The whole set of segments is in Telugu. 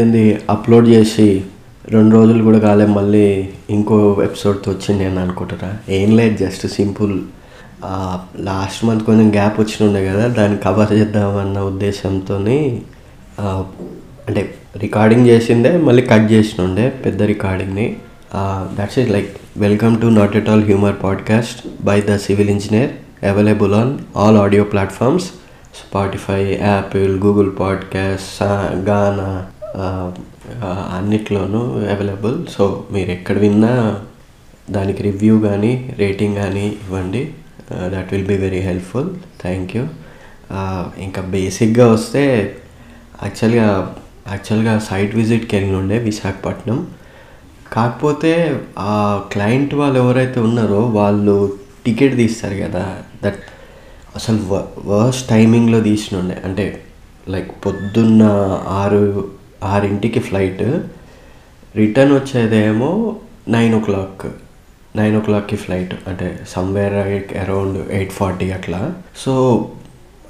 అదేంది అప్లోడ్ చేసి రెండు రోజులు కూడా కాలే మళ్ళీ ఇంకో ఎపిసోడ్తో వచ్చింది నేను అనుకుంటారా ఏం లేదు జస్ట్ సింపుల్ లాస్ట్ మంత్ కొంచెం గ్యాప్ వచ్చి ఉండే కదా దాన్ని కవర్ చేద్దామన్న ఉద్దేశంతో అంటే రికార్డింగ్ చేసిందే మళ్ళీ కట్ చేసినుండే పెద్ద రికార్డింగ్ని that's it like welcome to not at all humour podcast by the civil engineer available on all audio platforms Spotify Apple Google podcast Gaana అన్నిట్లోనూ అవైలబుల్. సో మీరు ఎక్కడ విన్నా దానికి రివ్యూ కానీ రేటింగ్ కానీ ఇవ్వండి. That will be very helpful thank you ఇంకా బేసిక్గా వస్తే యాక్చువల్గా యాక్చువల్గా సైట్ విజిట్కి వెళ్ళి ఉండే విశాఖపట్నం. కాకపోతే ఆ క్లయింట్ వాళ్ళు ఎవరైతే ఉన్నారో వాళ్ళు టికెట్ తీస్తారు కదా. దట్ అసలు వర్స్ట్ టైమింగ్లో తీసినుండే. అంటే లైక్ పొద్దున్న ఆరు ఆరింటికి ఫ్లైట్. రిటర్న్ వచ్చేదేమో నైన్ ఓ క్లాక్. నైన్ ఓ క్లాక్కి ఫ్లైట్. అంటే సమ్వేర్ అరౌండ్ ఎయిట్ ఫార్టీ అట్లా. సో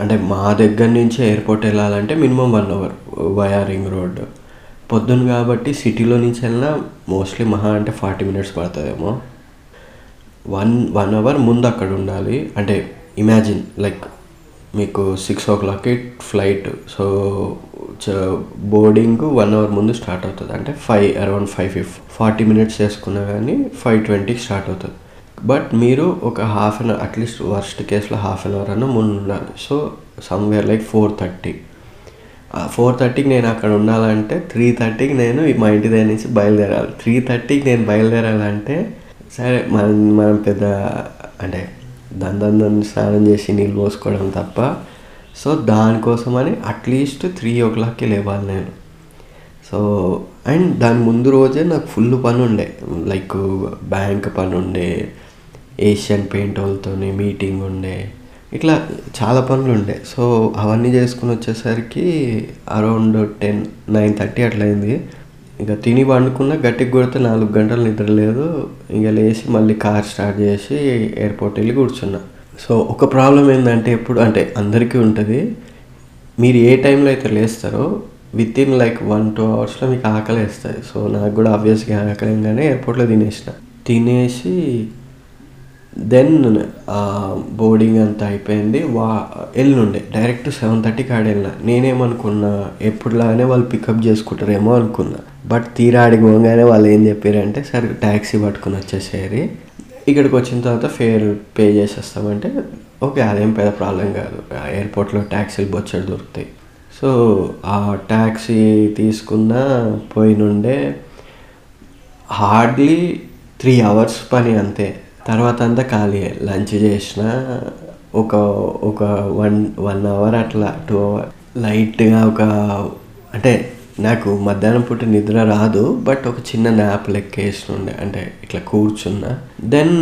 అంటే మా దగ్గర నుంచి ఎయిర్పోర్ట్ వెళ్ళాలంటే minimum one hour via ring road. పొద్దున్న కాబట్టి సిటీలో నుంచి వెళ్ళినా మోస్ట్లీ మహా అంటే ఫార్టీ మినిట్స్ పడుతుందేమో. వన్ వన్ అవర్ ముందు అక్కడ ఉండాలి. అంటే ఇమాజిన్ లైక్ మీకు సిక్స్ ఓ క్లాక్కి flight. So boarding one hour ముందు స్టార్ట్ అవుతుంది. అంటే ఫైవ్ అరౌండ్ ఫైవ్ ఫిఫ్ ఫార్టీ మినిట్స్ చేసుకున్నా కానీ ఫైవ్ ట్వంటీకి స్టార్ట్ అవుతుంది. బట్ మీరు ఒక half an hour at least worst కేసులో హాఫ్ అన్ అవర్ అన్న ముందు ఉండాలి. So somewhere like four thirty four థర్టీకి నేను అక్కడ ఉండాలంటే త్రీ థర్టీకి నేను మా ఇంటి దగ్గర నుంచి బయలుదేరాలి. త్రీ థర్టీకి నేను బయలుదేరాలంటే సరే మనం మనం పెద్ద అంటే దందం స్నానం చేసి నీళ్ళు పోసుకోవడం తప్ప సో దానికోసమని అట్లీస్ట్ త్రీ ఓ క్లాక్కి లేవాలి నేను. సో అండ్ దాని ముందు రోజే నాకు ఫుల్ పని ఉండే లైక్ బ్యాంక్ పని ఉండే ఏషియన్ పెయింట్ వాళ్ళతో మీటింగ్ ఉండే ఇట్లా చాలా పనులు ఉండే సో అవన్నీ చేసుకుని వచ్చేసరికి అరౌండ్ టెన్ నైన్ థర్టీ అట్లయింది. ఇంకా తిని పండుకున్న గట్టికి కొడితే నాలుగు గంటలు నిద్ర లేదు. ఇంకా లేచి మళ్ళీ కార్ స్టార్ట్ చేసి ఎయిర్పోర్ట్ వెళ్ళి కూర్చున్నా. సో ఒక ప్రాబ్లం ఏంటంటే ఎప్పుడు అంటే అందరికీ ఉంటుంది. మీరు ఏ టైంలో అయితే లేస్తారో within like one two అవర్స్లో మీకు ఆకలి వేస్తుంది. సో నాకు కూడా ఆబ్వియస్గా ఆకలిగానే ఎయిర్పోర్ట్లో తినేసిన. తినేసి దెన్ బోర్డింగ్ అంతా అయిపోయింది. వా వెళ్ళుండే డైరెక్ట్ సెవెన్ థర్టీకి ఆడ వెళ్ళిన నేనేమనుకున్నా ఎప్పుడులాగానే వాళ్ళు పికప్ చేసుకుంటారేమో అనుకున్నా. బట్ తీరా ఆడికి పోగానే వాళ్ళు ఏం చెప్పారంటే సరే ట్యాక్సీ పట్టుకుని వచ్చేసేరి ఇక్కడికి వచ్చిన తర్వాత ఫేర్ పే చేసేస్తామంటే ఓకే అదేం పెద్ద ప్రాబ్లం కాదు. ఎయిర్పోర్ట్లో ట్యాక్సీలు బొచ్చడు దొరుకుతాయి. సో ఆ ట్యాక్సీ తీసుకున్న పోయినుండే హార్డ్లీ త్రీ అవర్స్ పని అంతే. తర్వాత అంతా ఖాళీ లంచ్ చేసిన ఒక ఒక వన్ వన్ అవర్ అట్లా టూ అవర్ లైట్గా ఒక అంటే నాకు మధ్యాహ్నం పూట నిద్ర రాదు బట్ ఒక చిన్న నాప్ లెక్క వేస్తుండే అంటే ఇట్లా కూర్చున్నా. దెన్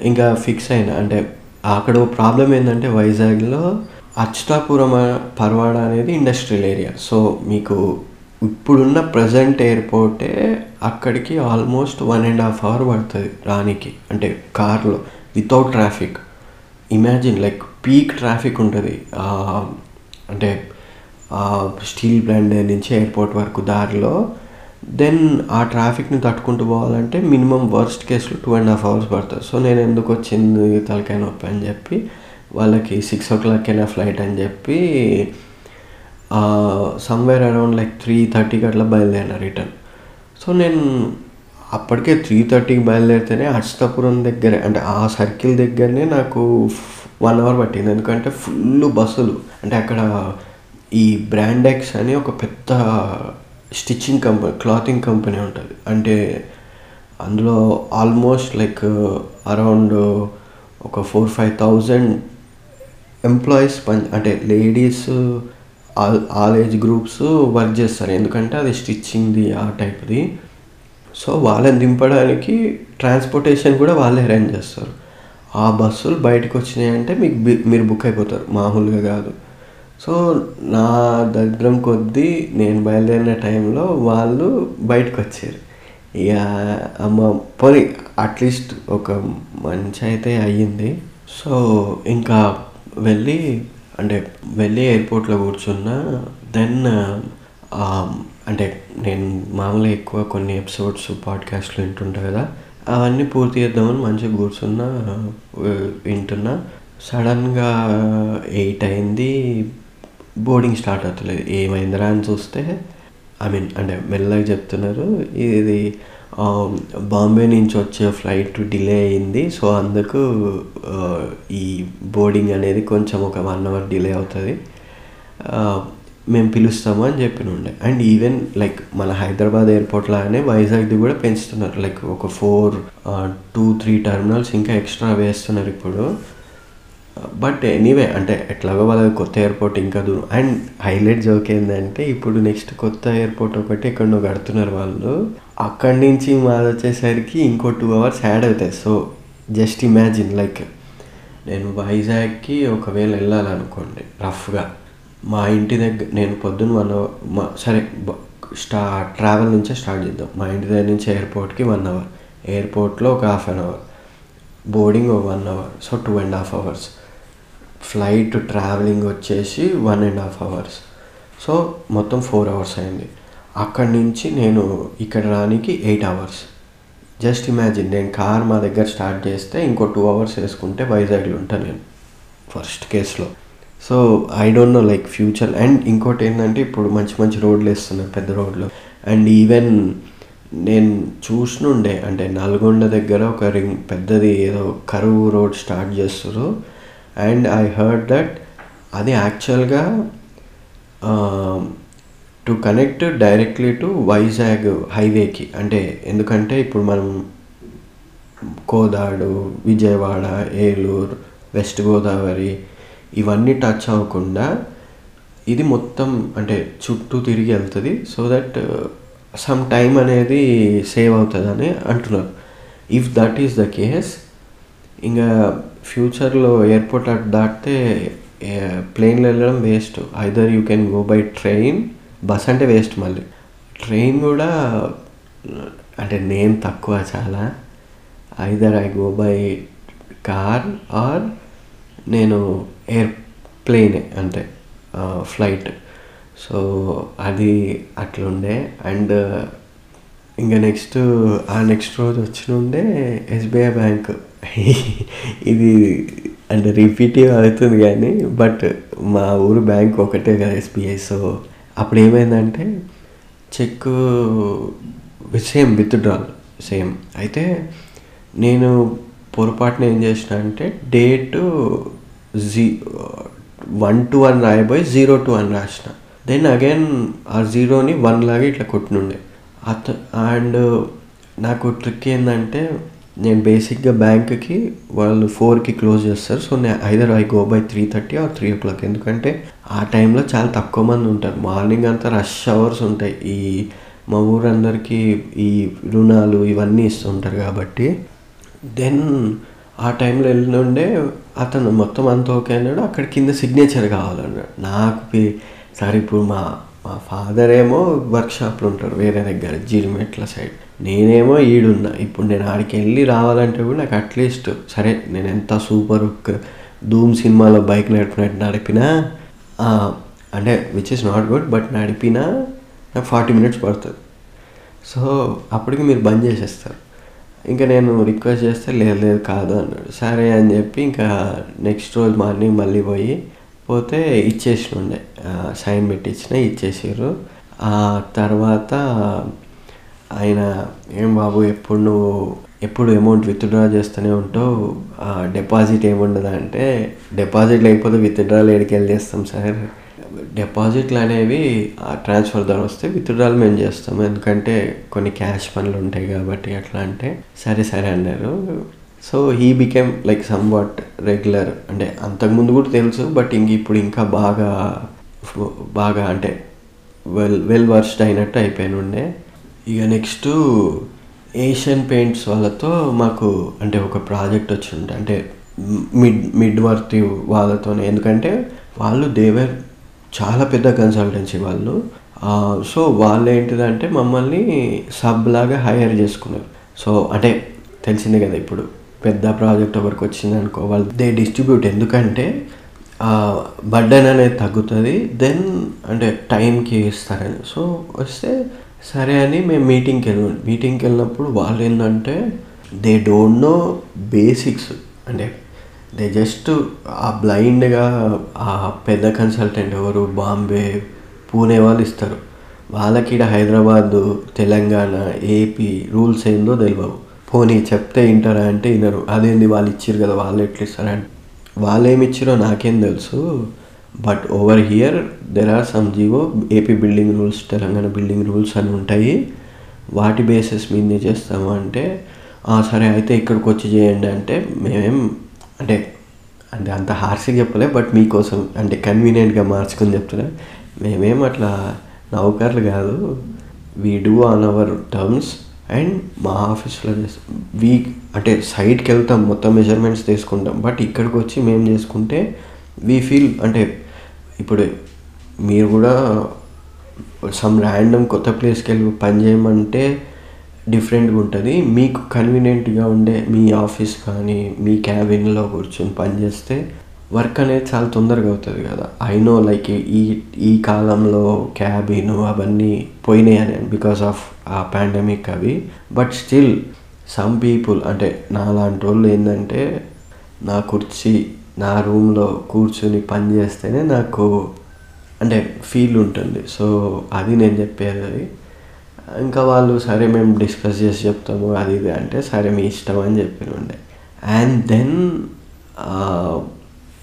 ఇంకా ఫిక్స్ అయినా. అంటే అక్కడ ప్రాబ్లం ఏంటంటే వైజాగ్లో అచ్యుతాపురం పర్వాడ అనేది ఇండస్ట్రియల్ ఏరియా సో మీకు ఇప్పుడున్న ప్రజెంట్ ఎయిర్పోర్టే అక్కడికి almost one and half hour పడుతుంది రానికి. అంటే కార్లో without traffic imagine like peak traffic ఉంటుంది. అంటే స్టీల్ ప్లాంట్ నుంచి ఎయిర్పోర్ట్ వరకు దారిలో. దెన్ ఆ ట్రాఫిక్ని తట్టుకుంటూ పోవాలంటే మినిమం వర్స్ట్ కేసులో టూ అండ్ హాఫ్ అవర్స్ పడుతుంది. సో నేను ఎందుకు వచ్చింది తలకాయ నొప్పి అని చెప్పి వాళ్ళకి సిక్స్ ఓ క్లాక్ అయినా ఫ్లైట్ అని చెప్పి సమ్వేర్ అరౌండ్ లైక్ త్రీ థర్టీకి అట్లా బయలుదేరిన రిటర్న్ సో నేను అప్పటికే త్రీ థర్టీకి బయలుదేరితేనే అచ్యుతాపురం దగ్గరే అంటే ఆ సర్కిల్ దగ్గరనే నాకు వన్ అవర్ పట్టింది. ఎందుకంటే ఫుల్ బస్సులు అంటే అక్కడ ఈ బ్రాండెక్స్ అని ఒక పెద్ద స్టిచ్చింగ్ కంపెనీ క్లాతింగ్ కంపెనీ ఉంటుంది. అంటే అందులో ఆల్మోస్ట్ లైక్ అరౌండ్ ఒక ఫోర్ ఫైవ్ థౌజండ్ ఎంప్లాయీస్ పని అంటే ladies all all age groups work చేస్తారు. ఎందుకంటే అది స్టిచ్చింగ్ది ఆ టైప్ది సో వాళ్ళని దింపడానికి ట్రాన్స్పోర్టేషన్ కూడా వాళ్ళే అరేంజ్ చేస్తారు. ఆ బస్సులు బయటకు వచ్చినాయి అంటే మీకు మీరు బుక్ అయిపోతారు. మామూలుగా కాదు. సో నా దగ్గరం కొద్దీ నేను బయలుదేరిన టైంలో వాళ్ళు బయటకు వచ్చారు ఇక అమ్మ పోనీ అట్లీస్ట్ ఒక మంచి అయితే అయ్యింది. సో ఇంకా వెళ్ళి అంటే వెళ్ళి ఎయిర్పోర్ట్లో కూర్చున్నా దెన్ అంటే నేను మామూలుగా ఎక్కువ కొన్ని ఎపిసోడ్స్ పాడ్కాస్ట్లు వింటుంటా కదా అవన్నీ పూర్తి చేద్దామని మంచిగా కూర్చున్నా వింటున్నా. సడన్గా ఎయిట్ అయింది బోర్డింగ్ స్టార్ట్ అవుతలేదు. ఏమైందిరా అని చూస్తే ఐ మీన్ అంటే మెల్లగా చెప్తున్నారు ఇది బాంబే నుంచి వచ్చే ఫ్లైట్ డిలే అయింది. సో అందుకు ఈ బోర్డింగ్ అనేది కొంచెం ఒక వన్ అవర్ డిలే అవుతుంది. మేము పిలుస్తాము అని చెప్పిన ఉండే అండ్ ఈవెన్ లైక్ మన హైదరాబాద్ ఎయిర్పోర్ట్ లాగానే వైజాగ్ది కూడా పెంచుతున్నారు. లైక్ ఒక ఫోర్ టూ త్రీ టర్మినల్స్ ఇంకా ఎక్స్ట్రా వేస్తున్నారు ఇప్పుడు. బట్ ఎనీవే అంటే ఎట్లాగో వాళ్ళది కొత్త ఎయిర్పోర్ట్ ఇంకా దూరం. అండ్ హైలైట్ జోక్ ఏంటంటే ఇప్పుడు నెక్స్ట్ కొత్త ఎయిర్పోర్ట్ ఒకటి ఎక్కడో కడుతున్నారు వాళ్ళు. అక్కడి నుంచి మాది వచ్చేసరికి ఇంకో టూ అవర్స్ యాడ్ అవుతాయి. సో జస్ట్ ఇమాజిన్ లైక్ నేను వైజాగ్కి ఒకవేళ వెళ్ళాలనుకోండి రఫ్గా మా ఇంటి దగ్గర నేను పొద్దున్న వన్ అవర్ మా సరే బ- స్టా ట్రావెల్ నుంచే స్టార్ట్ చేద్దాం. మా ఇంటి దగ్గర నుంచి ఎయిర్పోర్ట్కి వన్ అవర్ ఎయిర్పోర్ట్లో ఒక హాఫ్ అన్ అవర్ బోర్డింగ్ ఒక one hour so two and half hours flight travelling వచ్చేసి one and half hours. So మొత్తం ఫోర్ అవర్స్ అయింది. అక్కడి నుంచి నేను ఇక్కడ రానికి ఎయిట్ అవర్స్. జస్ట్ ఇమాజిన్ నేను కార్ మా దగ్గర స్టార్ట్ చేస్తే ఇంకో టూ అవర్స్ వేసుకుంటే వైజాగ్లో ఉంటాను నేను ఫస్ట్ కేసులో. So I don't know like future. And ఇంకోటి ఏంటంటే ఇప్పుడు మంచి మంచి రోడ్లు వేస్తున్నారు పెద్ద రోడ్లు. అండ్ ఈవెన్ నేను చూసినుండే అంటే నల్గొండ దగ్గర ఒక రింగ్ పెద్దది ఏదో కరువు రోడ్ స్టార్ట్ చేస్తారు అండ్ ఐ హర్డ్ దట్ అది యాక్చువల్గా to connect directly to Vizag హైవేకి అంటే ఎందుకంటే ఇప్పుడు మనం కోదాడు విజయవాడ ఏలూరు వెస్ట్ గోదావరి ఇవన్నీ టచ్ అవ్వకుండా ఇది మొత్తం అంటే చుట్టూ తిరిగి వెళ్తుంది. సో దట్ సమ్ టైం అనేది సేవ్ అవుతుందని అంటున్నారు. If that is the case ఇంకా ఫ్యూచర్లో ఎయిర్పోర్ట్ అటు దాటితే ప్లేన్లో వెళ్ళడం waste. Either you can go by train bus అంటే వేస్ట్ మళ్ళీ. ట్రైన్ కూడా అంటే నేను తక్కువ చాలా. Either I go by car or నేను ఎయిర్ ప్లేనే అంటే ఫ్లైట్ సో అది అట్లుండే. అండ్ ఇంకా నెక్స్ట్ ఆ నెక్స్ట్ రోజు వచ్చినుండే ఎస్బీఐ బ్యాంక్. ఇది అంటే రిపీటివ్ అవుతుంది కానీ బట్ మా ఊరు బ్యాంక్ ఒకటే కదా ఎస్బీఐ సో అప్పుడు ఏమైందంటే చెక్ సేమ్ విత్డ్రాల్ సేమ్ అయితే నేను పొరపాటున ఏం చేసిన అంటే డేట్ జీ వన్ టు వన్ రాయబోయి జీరో టు వన్ రాసిన. దెన్ అగైన్ ఆ జీరోని వన్ లాగా ఇట్లా కొట్టినుండే. అత అండ్ నాకు ట్రిక్ ఏంటంటే నేను బేసిక్గా బ్యాంక్కి వాళ్ళు ఫోర్కి క్లోజ్ చేస్తారు. సో నేను either I go by three thirty or three o'clock ఎందుకంటే ఆ టైంలో చాలా తక్కువ మంది ఉంటారు. మార్నింగ్ అంతా రష్ అవర్స్ ఉంటాయి. ఈ మా ఊరందరికీ ఈ రుణాలు ఇవన్నీ ఇస్తుంటారు కాబట్టి. దెన్ ఆ టైంలో వెళ్ళినుండే అతను మొత్తం అంత ఓకే అన్నాడు. అక్కడ కింద సిగ్నేచర్ కావాలన్నాడు. నాకు సరే ఇప్పుడు మా మా ఫాదర్ ఏమో వర్క్షాప్లో ఉంటారు వేరే దగ్గర జీరిమెట్ల సైడ్ నేనేమో ఈడున్నా. ఇప్పుడు నేను ఆడికి వెళ్ళి రావాలంటే కూడా నాకు అట్లీస్ట్ సరే నేను ఎంత సూపర్ ధూమ్ సినిమాలో బైక్ నడిపినట్టు నడిపినా అంటే which is not good but నడిపినా నాకు ఫార్టీ మినిట్స్ పడుతుంది. సో అప్పటికి మీరు బంద్ చేసేస్తారు. ఇంకా నేను రిక్వెస్ట్ చేస్తే లేదు లేదు కాదు అన్నాడు. సరే అని చెప్పి ఇంకా నెక్స్ట్ రోజు మార్నింగ్ మళ్ళీ పోయి పోతే ఇచ్చేసి ఉండే సైన్ పెట్టించిన ఇచ్చేసారు ఆ తర్వాత ఆయన ఏం బాబు ఎప్పుడు నువ్వు ఎప్పుడు అమౌంట్ విత్డ్రా చేస్తూనే ఉంటావు? డిపాజిట్ ఏముండదా? అంటే డిపాజిట్ లేకపోతే విత్డ్రాలు ఎడికెళ్ళి చేస్తాం సార్. డిపాజిట్లు అనేవి ట్రాన్స్ఫర్ ద్వారా వస్తే విత్డ్రాల్ మేము చేస్తాం. ఎందుకంటే కొన్ని క్యాష్ పనులు ఉంటాయి కాబట్టి అట్లా అంటే సరే సరే అన్నారు. So he became like somewhat regular అంటే అంతకుముందు కూడా తెలుసు బట్ ఇంక ఇప్పుడు ఇంకా బాగా బాగా అంటే వెల్ వెల్ వర్స్డ్ అయినట్టు అయిపోయినుండే. ఇక నెక్స్ట్ ఏషియన్ పెయింట్స్ వాళ్ళతో మాకు అంటే ఒక ప్రాజెక్ట్ వచ్చింది. అంటే మిడ్ మిడ్ వర్తి వాళ్ళతోనే. ఎందుకంటే వాళ్ళు దేవర్ చాలా పెద్ద కన్సల్టెన్సీ వాళ్ళు. సో వాళ్ళు ఏంటిదంటే మమ్మల్ని సబ్ లాగా హైర్ చేసుకున్నారు. సో అంటే తెలిసిందే కదా ఇప్పుడు పెద్ద ప్రాజెక్ట్ ఒకరికి వచ్చింది అనుకో వాళ్ళు దే డిస్ట్రిబ్యూట్ ఎందుకంటే బర్డెన్ అనేది తగ్గుతుంది. దెన్ అంటే టైంకి ఇస్తారని. సో వస్తే సరే అని మేము మీటింగ్కి వెళ్ళాం మీటింగ్కి వెళ్ళినప్పుడు వాళ్ళు ఏంటంటే దే డోంట్ నో బేసిక్స్ అంటే దే జస్ట్ ఆ బ్లైండ్గా ఆ పెద్ద కన్సల్టెంట్ ఎవరు? బాంబే పూణే వాళ్ళు ఇస్తారు. వాళ్ళకి ఇక్కడ హైదరాబాదు తెలంగాణ ఏపీ రూల్స్ ఏందో తెలియవు పోనీ చెప్తే వింటారా అంటే వినరు. అదేంది వాళ్ళు ఇచ్చారు కదా వాళ్ళు ఎట్లా ఇస్తారంటే వాళ్ళు ఏమి ఇచ్చారో నాకేం తెలుసు. But over here there are some GO AP building rules Telangana building rules అని ఉంటాయి. వాటి బేసిస్ మీదే చేస్తాము అంటే సరే అయితే ఇక్కడికి వచ్చి చేయండి అంటే మేమేం అంటే అంటే అంత హార్సిగా చెప్పలే బట్ మీకోసం అంటే కన్వీనియంట్గా మార్చుకొని చెప్తున్నా. మేమేం అట్లా నౌకర్లు కాదు. We do on our terms and మా ఆఫీస్లో వీక్ అంటే సైట్కి వెళ్తాం మొత్తం మెజర్మెంట్స్ తీసుకుంటాం. బట్ ఇక్కడికి వచ్చి మేము చేసుకుంటే వీ ఫీల్ అంటే ఇప్పుడు మీరు కూడా సమ్ ర్యాండమ్ కొత్త ప్లేస్కి వెళ్ళి పని చేయమంటే డిఫరెంట్గా ఉంటుంది. మీకు కన్వీనియంట్గా ఉండే మీ ఆఫీస్ కానీ మీ క్యాబిన్లో కూర్చొని పని చేస్తే వర్క్ అనేది చాలా తొందరగా అవుతుంది కదా. ఐ నో లైక్ ఈ ఈ కాలంలో క్యాబిన్ అవన్నీ పోయినాయి అని బికాస్ ఆఫ్ ఆ పాండమిక్ అవి. బట్ స్టిల్ సమ్ పీపుల్ అంటే నా లాంటి వాళ్ళు ఏంటంటే నా కుర్చీ నా రూమ్లో కూర్చుని పని చేస్తేనే నాకు అంటే ఫీల్ ఉంటుంది. సో అది నేను చెప్పేది ఇంకా వాళ్ళు సరే మేము డిస్కస్ చేసి చెప్తాము అది ఇది అంటే సరే మీ ఇష్టం అని చెప్పిన ఉండే. అండ్ దెన్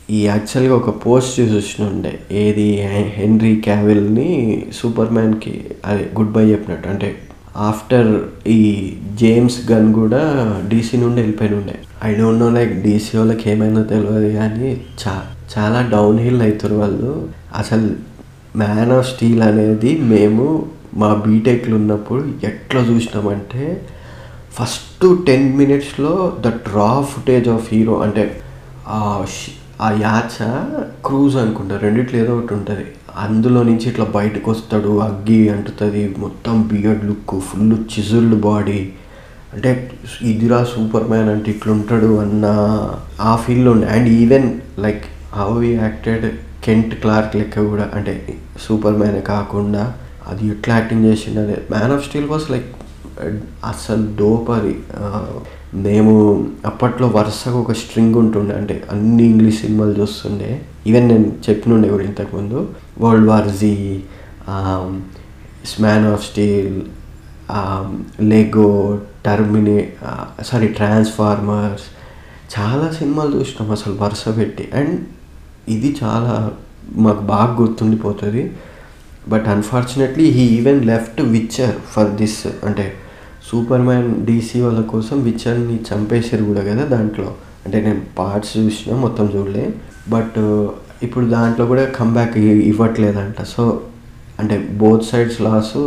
ఈ యాక్చువల్గా ఒక పోస్ట్ చూసి వచ్చిన ఉండే. ఏది హెన్రీ క్యావిల్ని సూపర్ మ్యాన్కి అదే గుడ్ బై చెప్పినట్టు. అంటే ఆఫ్టర్ ఈ జేమ్స్ గన్ కూడా డీసీ నుండి వెళ్ళిపోయినుండే I don't know like DC వాళ్ళకి ఏమైనా తెలియదు కానీ చా చాలా డౌన్ హిల్ అవుతారు వాళ్ళు. అసలు మ్యాన్ ఆఫ్ స్టీల్ అనేది మేము మా బీటెక్లో ఉన్నప్పుడు ఎట్లా చూసినామంటే ఫస్ట్ టెన్ మినిట్స్లో the draw footage of hero అంటే ఆ ఆ యాచ క్రూజ్ అనుకుంటా రెండిట్లో ఏదో ఒకటి ఉంటుంది. అందులో నుంచి ఇట్లా బయటకు వస్తాడు అగ్గి అంటుతుంది మొత్తం beard look full chiselled body అంటే ఇదిరా సూపర్ మ్యాన్ అంటే ఇట్లుంటాడు అన్న ఆ ఫీల్లో ఉండే. And even like how he acted Kent Clark లెక్క కూడా అంటే సూపర్ మ్యాన్ కాకుండా అది ఎట్లా యాక్టింగ్ చేసిండు Man of Steel was like అసలు దోపది మేము అప్పట్లో వరుసగా ఒక స్ట్రింగ్ ఉంటుండే అంటే అన్ని ఇంగ్లీష్ సినిమాలు చూస్తుండే. ఈవెన్ నేను చెప్పినుండే కూడా ఇంతకుముందు. వరల్డ్ వార్ జీ స్మాన్ of steel Lego టర్మినే sorry transformers చాలా సినిమాలు చూసినాం అసలు వరుస పెట్టి. అండ్ ఇది చాలా మాకు బాగా గుర్తుండిపోతుంది. But unfortunately he even left Witcher for this అంటే సూపర్ మ్యాన్ డీసీ వాళ్ళ కోసం విచ్చర్ని చంపేశారు కూడా కదా దాంట్లో. అంటే నేను పార్ట్స్ చూసిన మొత్తం చూడలే. బట్ ఇప్పుడు దాంట్లో కూడా కంబ్యాక్ ఇవ్వట్లేదంట. సో అంటే బోత్ సైడ్స్ లాస్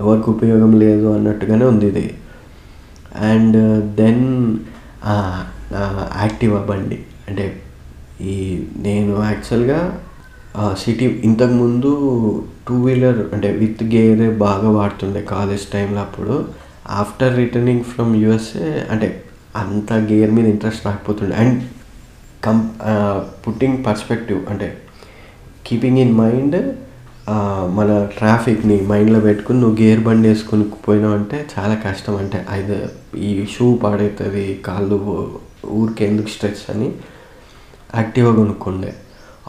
ఎవరికి ఉపయోగం లేదు అన్నట్టుగానే ఉంది ఇది. అండ్ uh, దెన్ యాక్టివా బండి. అంటే ఈ నేను యాక్చువల్గా సిటీ ఇంతకుముందు టూ వీలర్ అంటే విత్ గేర్ బాగా వాడుతుండే కాలేజ్ టైంలో అప్పుడు. ఆఫ్టర్ రిటర్నింగ్ ఫ్రమ్ యూఎస్ఏ అంటే అంత గేర్ మీద ఇంట్రెస్ట్ రాకపోతుండే. అండ్ కం పుట్టింగ్ పర్స్పెక్టివ్ అంటే కీపింగ్ ఇన్ మైండ్ మన ట్రాఫిక్ని మైండ్లో పెట్టుకుని నువ్వు గేర్ బండి వేసుకుని పోయినావు అంటే చాలా కష్టం. అంటే అయితే ఈ షూ పాడవుతుంది కాళ్ళు ఊరికే ఎందుకు స్ట్రెచ్ అని యాక్టివ్గా కొనుక్కుండే.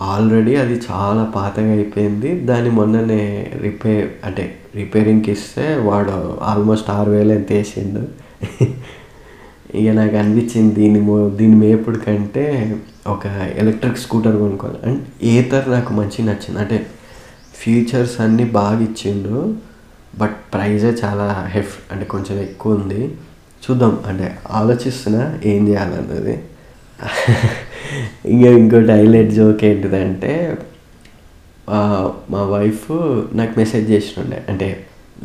ఆల్రెడీ అది చాలా పాతగా అయిపోయింది. దాన్ని మొన్ననే రిపేర్ అంటే రిపేరింగ్కి ఇస్తే వాడు ఆల్మోస్ట్ ఆరు వేలు ఎంత వేసిండు. ఇక నాకు అనిపించింది దీని దీన్ని దీని మేపుడు కంటే ఒక ఎలక్ట్రిక్ స్కూటర్ కొనుక్కోవాలి. అండ్ ఏతర్ నాకు మంచి నచ్చింది. అంటే ఫీచర్స్ అన్నీ బాగా ఇచ్చిండు బట్ ప్రైజే చాలా హెఫ్ అంటే కొంచెం ఎక్కువ ఉంది. చూద్దాం అంటే ఆలోచిస్తున్నా ఏం చేయాలన్నది. ఇంకా ఇంకోటి హైలైట్ జోక్ ఏంటిదంటే మా వైఫ్ నాకు మెసేజ్ చేసినుండే అంటే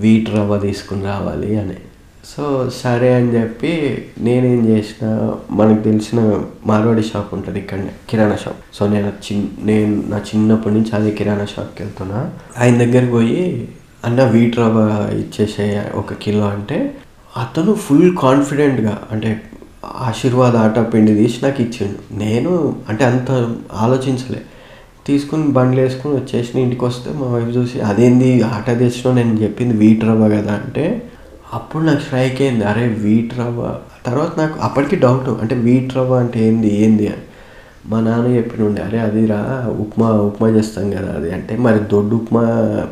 వీట్ రవ్వ తీసుకుని రావాలి అని. సో సరే అని చెప్పి నేనేం చేసిన మనకు తెలిసిన మార్వాడి షాప్ ఉంటుంది ఇక్కడనే కిరాణా షాప్. సో నేను చిన్ నేను నా చిన్నప్పటి నుంచి అదే కిరాణా షాప్కి వెళ్తున్నా. ఆయన దగ్గరికి పోయి అన్న వీట్ రవ్వ ఇచ్చేసే ఒక కిలో అంటే అతను ఫుల్ కాన్ఫిడెంట్గా అంటే ఆశీర్వాద్ ఆటా పిండి తీసి నాకు ఇచ్చిండు. నేను అంటే అంత ఆలోచించలే. తీసుకుని బండ్లు వేసుకుని వచ్చేసిన ఇంటికి వస్తే మా వైఫ్ చూసి అదేంది ఆట తెచ్చినా నేను చెప్పింది వీట్ రవ్వ కదా అంటే అప్పుడు నాకు స్ట్రైక్ అయింది అరే వీట్ రవ్వ. తర్వాత నాకు అప్పటికి డౌట్ అంటే వీట్ రవ్వ అంటే ఏంది ఏంది అని. మా నాన్న చెప్పినుండే అరే అది రా ఉప్మా ఉప్మా చేస్తాం కదా అది అంటే మరి దొడ్డు ఉప్మా